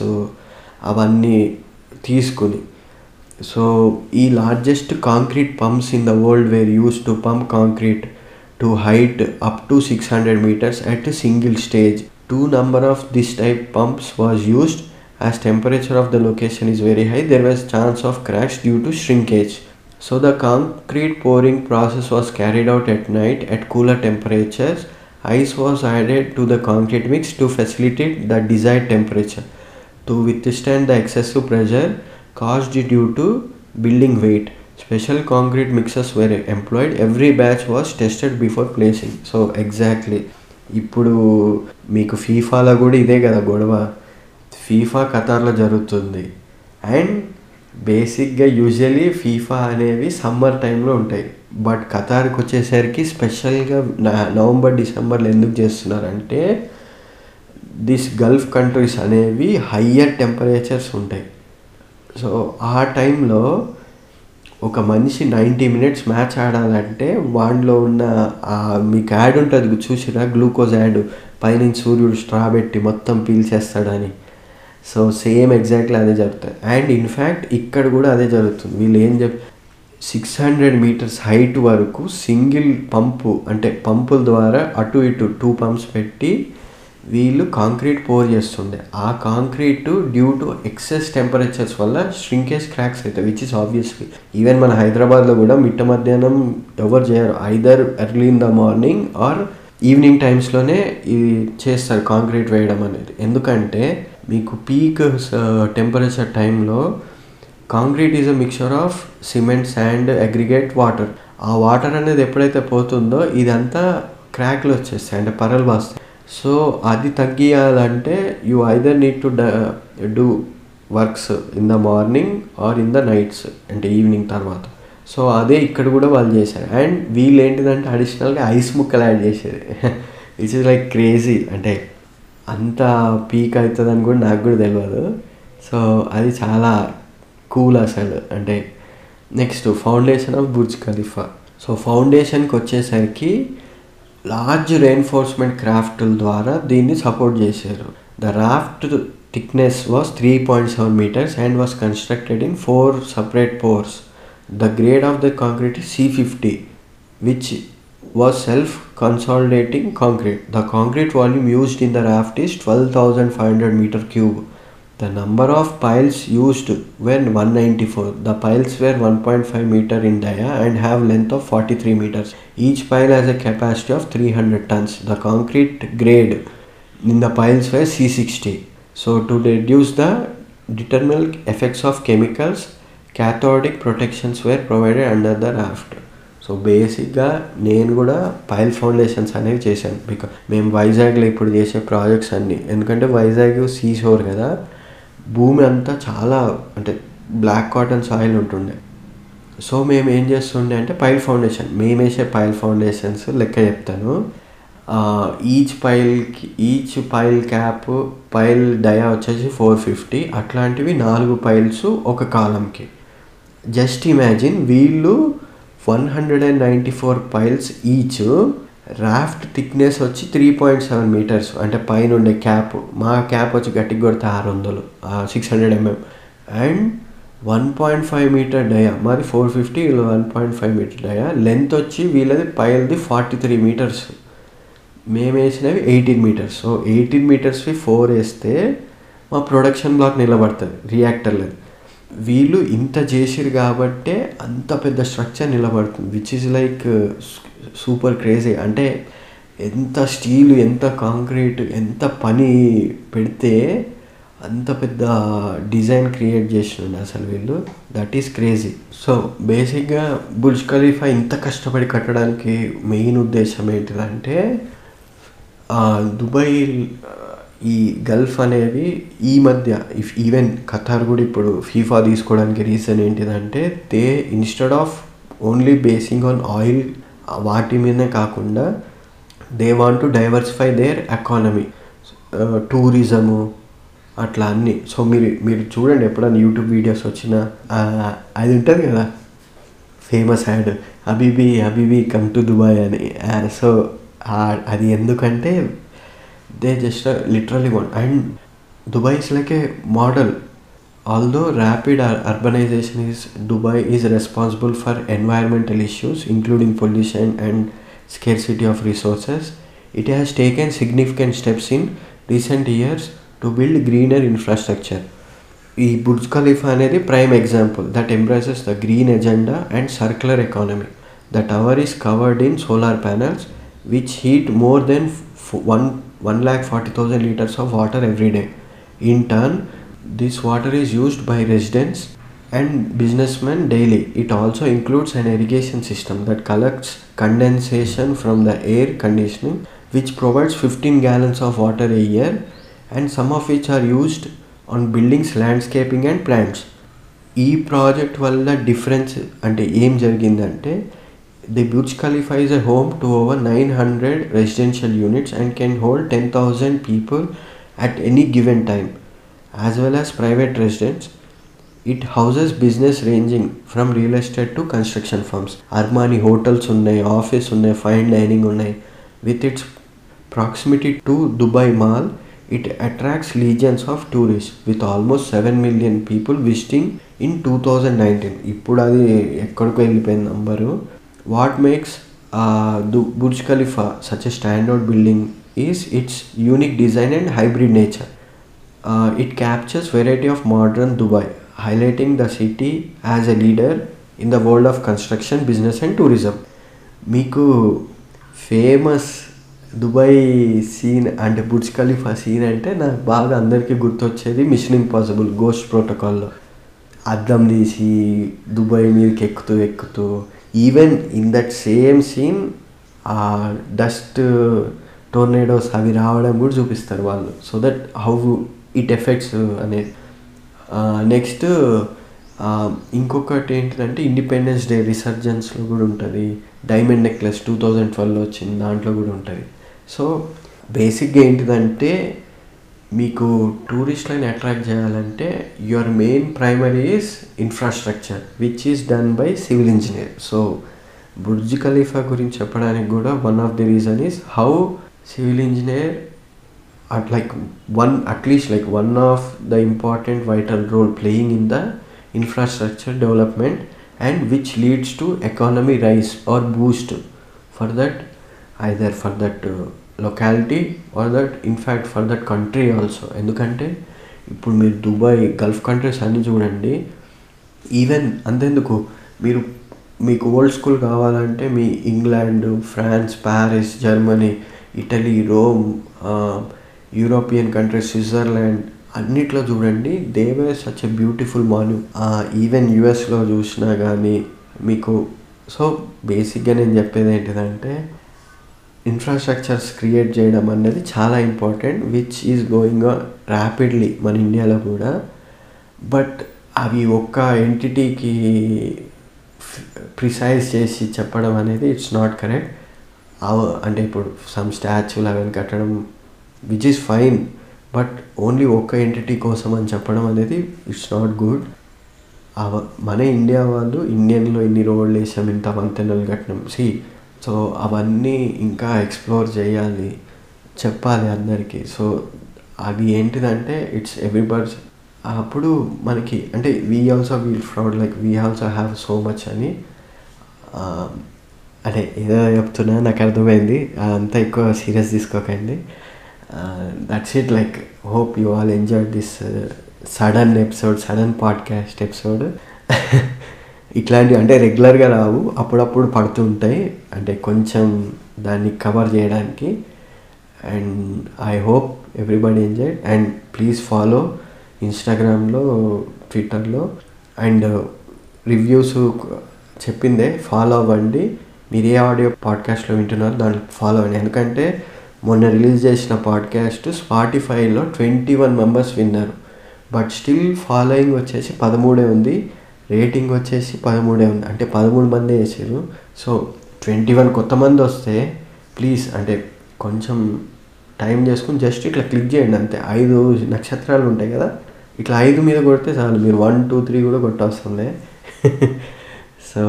అవన్నీ తీసుకుని. సో ఈ largest concrete pumps in the world were used to pump concrete to height up to six hundred metres at single stage to number of this type pumps was used as temperature of the location is very high there was chance of cracks due to shrinkage. So the concrete pouring process was carried out at night at cooler temperatures. Ice was added to the concrete mix to facilitate the desired temperature. To withstand the excessive pressure caused due to building weight special concrete mixers were employed. Every batch was tested before placing. So exactly ఇప్పుడు మీకు ఫీఫాలో కూడా ఇదే కదా గొడవ. ఫీఫా ఖతార్లో జరుగుతుంది. అండ్ బేసిక్గా యూజువలీ ఫీఫా అనేవి సమ్మర్ టైంలో ఉంటాయి. బట్ ఖతార్కి వచ్చేసరికి స్పెషల్గా నవంబర్ డిసెంబర్లో ఎందుకు చేస్తున్నారంటే దిస్ గల్ఫ్ కంట్రీస్ అనేవి హయ్యర్ టెంపరేచర్స్ ఉంటాయి. సో ఆ టైంలో ఒక మనిషి నైంటీ మినిట్స్ మ్యాచ్ ఆడాలంటే వాడిలో ఉన్న మీకు యాడ్ ఉంటుంది చూసిరా గ్లూకోజ్ యాడ్ పైనుంచి సూర్యుడు స్ట్రా పెట్టి మొత్తం పీల్చేస్తాడని సో సేమ్ ఎగ్జాక్ట్లీ అదే జరుగుతుంది. అండ్ ఇన్ఫ్యాక్ట్ ఇక్కడ కూడా అదే జరుగుతుంది. వీళ్ళు ఏం చెప్ సిక్స్ హండ్రెడ్ మీటర్స్ హైట్ వరకు సింగిల్ పంపు అంటే పంపుల ద్వారా అటు ఇటు టూ పంప్స్ పెట్టి వీళ్ళు కాంక్రీట్ పోర్ చేస్తుండే. ఆ concrete due to excess temperatures వల్ల ష్రింకేజ్ క్రాక్స్ అవుతాయి విచ్ ఇస్ ఆబ్వియస్లీ ఈవెన్ మన హైదరాబాద్లో కూడా మిట్ట మధ్యాహ్నం ఎవరు చేయరు. Either early in the morning or evening టైమ్స్లోనే ఇది చేస్తారు కాంక్రీట్ వేయడం అనేది. ఎందుకంటే మీకు పీక్ టెంపరేచర్ టైంలో concrete is a mixture of cement sand aggregate water ఆ వాటర్ అనేది ఎప్పుడైతే పోతుందో ఇదంతా క్రాక్లు వచ్చేస్తాయి. అంటే పరలు వాస్తాయి సో అది తగ్గియాలంటే you either need to do works in the morning or in the nights అంటే ఈవినింగ్ తర్వాత. సో అదే ఇక్కడ కూడా వాళ్ళు చేశారు. అండ్ వీళ్ళు ఏంటిదంటే అడిషనల్గా ఐస్ ముక్కలు యాడ్ చేసేది ఇట్స్ ఇస్ లైక్ క్రేజీ అంటే అంత పీక్ అవుతుందని కూడా నాకు కూడా తెలియదు సో అది చాలా కూల్ అసలు. అంటే next foundation of Burj Khalifa so ఫౌండేషన్కి వచ్చేసరికి లార్జ్ రెయిన్ఫోర్స్మెంట్ క్రాఫ్ట్ల ద్వారా దీన్ని సపోర్ట్ చేశారు the raft thickness was three point seven metres and was constructed in four separate pours the grade of the concrete C fifty which was self consolidating concrete. The concrete volume used in the raft is 12,500 meter cube. The number of piles used when one ninety four the piles were one point five metre in dia and have length of forty three metres each pile has a capacity of three hundred tonnes the concrete grade in the piles were C sixty so to reduce the detrimental effects of chemicals cathodic protections were provided under the raft so బేసిక్గా నేను కూడా పైల్ ఫౌండేషన్స్ అనేవి చేశాను. బికా మేము వైజాగ్లో ఇప్పుడు చేసే ప్రాజెక్ట్స్ అన్నీ. ఎందుకంటే వైజాగ్ సీ షోర్ కదా. భూమి అంతా చాలా అంటే బ్లాక్ కాటన్ సాయిల్ ఉంటుండే. సో మేము ఏం చేస్తుండే అంటే పైల్ ఫౌండేషన్ మేము వేసే పైల్ ఫౌండేషన్స్ లెక్క చెప్తాను. Each పైల్కి each pile cap pile dia వచ్చేసి ఫోర్ ఫిఫ్టీ అట్లాంటివి నాలుగు పైల్స్ ఒక కాలంకి జస్ట్ ఇమాజిన్ వీళ్ళు one hundred and ninety four piles each raft thickness వచ్చి త్రీ పాయింట్ సెవెన్ మీటర్స్ అంటే పైన ఉండే క్యాప్ మా క్యాప్ వచ్చి గట్టిగా కొడితే ఆరు వందలు six hundred mm and one point five metre dia మాది ఫోర్ ఫిఫ్టీ వీళ్ళు one point five metre dia length వచ్చి వీళ్ళది పైలది ఫార్టీ త్రీ మీటర్స్ మేము వేసినవి ఎయిటీన్ మీటర్స్ సో ఎయిటీన్ మీటర్స్వి ఫోర్ వేస్తే మా ప్రొడక్షన్ బ్లాక్ నిలబడుతుంది రియాక్టర్లది వీళ్ళు ఇంత చేసిరు కాబట్టే అంత పెద్ద స్ట్రక్చర్ నిలబడుతుంది which is like super crazy అంటే ఎంత స్టీల్ ఎంత కాంక్రీట్ ఎంత పని పెడితే అంత పెద్ద డిజైన్ క్రియేట్ చేసిండు అసలు వీళ్ళు. దట్ ఈస్ క్రేజీ సో బేసిక్గా బుర్జ్ ఖలీఫా ఇంత కష్టపడి కట్టడానికి మెయిన్ ఉద్దేశం ఏంటిదంటే దుబాయ్ ఈ గల్ఫ్ అనేవి ఈ మధ్య ఇఫ్ ఈవెన్ ఖతార్ కూడా ఇప్పుడు ఫీఫా తీసుకోవడానికి రీజన్ ఏంటిదంటే they instead of only basing on oil వాటి మీదనే కాకుండా they want to diversify their economy tourism అట్లా అన్ని. సో మీరు మీరు చూడండి ఎప్పుడైనా యూట్యూబ్ వీడియోస్ వచ్చినా అది ఉంటుంది కదా? ఫేమస్ యాడ్ అబీబీ అబీబీ కమ్ టు దుబాయ్ అని. సో అది ఎందుకంటే They just literally one and Dubai is like a model although rapid urbanisation is Dubai is responsible for environmental issues including pollution and scarcity of resources, it has taken significant steps in recent years to build greener infrastructure. ఈ బుర్జ్ ఖలీఫా అనేది prime example that embraces the green agenda and circular economy the tower is covered in solar panels which heat more than one One lakh forty thousand litres of water every day in turn this water is used by residents and businessmen daily. It also includes an irrigation system that collects condensation from the air conditioning, which provides 15 gallons of water a year, and some of which are used on buildings, landscaping, and plants. ఈ ప్రాజెక్ట్ వల్ల డిఫరెన్స్ అంటే ఏం జరిగిందంటే the Burj Khalifa is a home to over nine hundred residential units and can hold ten thousand people at any given time as well as private residents it houses business ranging from real estate to construction firms Armani hotels ఉన్నాయి ఆఫీస్ ఉన్నాయి ఫైన్ డైనింగ్ ఉన్నాయి with its proximity to Dubai mall it attracts legions of tourist with almost seven million people visiting in two thousand nineteen ఇప్పుడు అది ఎక్కడికో వెళ్ళిపోయింది number what makes the Burj Khalifa such a standard building is its unique design and hybrid nature it captures variety of modern Dubai highlighting the city as a leader in the world of construction business and tourism మీకు ఫేమస్ దుబాయ్ సీన్ అంటే బుర్జ్ ఖలీఫా సీన్ అంటే నాకు బాగా అందరికీ గుర్తొచ్చేది మిషన్ ఇంపాసిబుల్ గోస్ట్ ప్రోటోకాల్లో అద్దం తీసి దుబాయ్ మీదకి ఎక్కుతూ ఎక్కుతూ even in that same scene ఆ డస్ట్ టోర్నేడోస్ uh, అవి రావడం కూడా చూపిస్తారు వాళ్ళు. So that how it effects అనేది నెక్స్ట్ ఇంకొకటి ఏంటిదంటే ఇండిపెండెన్స్ డే రిసర్జెన్స్లో కూడా ఉంటుంది. డైమండ్ నెక్లెస్ టూ థౌజండ్ ట్వెల్వ్లో వచ్చింది దాంట్లో కూడా ఉంటుంది. సో బేసిక్గా ఏంటిదంటే మీకు టూరిస్ట్లని అట్రాక్ట్ చేయాలంటే your main primary is infrastructure which is done by civil engineer so Burj Khalifa గురించి చెప్పడానికి కూడా one of the reason is how civil engineer at like one at least like one of the important vital role playing in the infrastructure development and which leads to economy rise or boost for that either for that locality or that in fact for that country also ఎందుకంటే ఇప్పుడు మీరు దుబాయ్ గల్ఫ్ కంట్రీస్ అన్నీ చూడండి ఈవెన్ అంతెందుకు? మీరు మీకు ఓల్డ్ స్కూల్ కావాలంటే మీ England France Paris Germany Italy Rome European countries Switzerland అన్నిట్లో చూడండి దేవే సచ్ ఎ బ్యూటిఫుల్ మాన్యూ ఈవెన్ యుఎస్లో చూసినా కానీ మీకు సో బేసిక్గా నేను చెప్పేది ఏంటిదంటే ఇన్ఫ్రాస్ట్రక్చర్స్ క్రియేట్ చేయడం అనేది చాలా important which is going rapidly మన ఇండియాలో కూడా. బట్ అవి ఒక్క ఎంటిటీకి ప్రిసైజ్ చేసి చెప్పడం అనేది ఇట్స్ నాట్ కరెక్ట్ అంటే ఇప్పుడు సమ్ స్టాచ్యూలు అవన్నీ కట్టడం which is fine but only ఒక్క ఎంటిటీ కోసం అని చెప్పడం అనేది ఇట్స్ నాట్ గుడ్ మన ఇండియా వాళ్ళు ఇండియన్లో ఇన్ని రోడ్లు వేసాం ఇంత వంతెనలు కట్టినాం. సి సో అవన్నీ ఇంకా ఎక్స్ప్లోర్ చేయాలి చెప్పాలి అందరికీ. సో అది ఏంటిదంటే ఇట్స్ ఎవ్రీబర్స్ అప్పుడు మనకి అంటే we also will proud like we also have so much అని అదే ఏదో చెప్తున్నా నాకు అర్థమైంది. అంతా ఎక్కువ సీరియస్ తీసుకోకండి. That's it like hope you all enjoy this sudden episode sudden podcast episode ఇట్లాంటివి అంటే రెగ్యులర్గా రావు. అప్పుడప్పుడు పడుతూ ఉంటాయి. అంటే కొంచెం దాన్ని కవర్ చేయడానికి. And I hope everybody enjoy and please follow ఇన్స్టాగ్రామ్లో ట్విట్టర్లో అండ్ రివ్యూస్ చెప్పిందే ఫాలో అవ్వండి. మీరు ఏ ఆడియో పాడ్కాస్ట్లో వింటున్నారో దాన్ని ఫాలో అవ్వండి. ఎందుకంటే మొన్న రిలీజ్ చేసిన పాడ్కాస్ట్ స్పాటిఫైలో ట్వంటీ వన్ మెంబర్స్ విన్నారు. బట్ స్టిల్ ఫాలోయింగ్ వచ్చేసి పదమూడే ఉంది. రేటింగ్ వచ్చేసి పదమూడే ఉంది అంటే పదమూడు మంది వేసారు సో ట్వంటీ వన్ కొత్త మంది వస్తే ప్లీజ్ అంటే కొంచెం టైం చేసుకుని జస్ట్ ఇట్లా క్లిక్ చేయండి అంతే. ఐదు నక్షత్రాలు ఉంటాయి కదా ఇట్లా ఐదు మీద కొడితే చాలు. మీరు వన్ టూ త్రీ కూడా కొట్టొస్తుంది so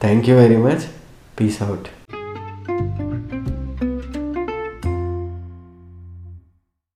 thank you very much peace out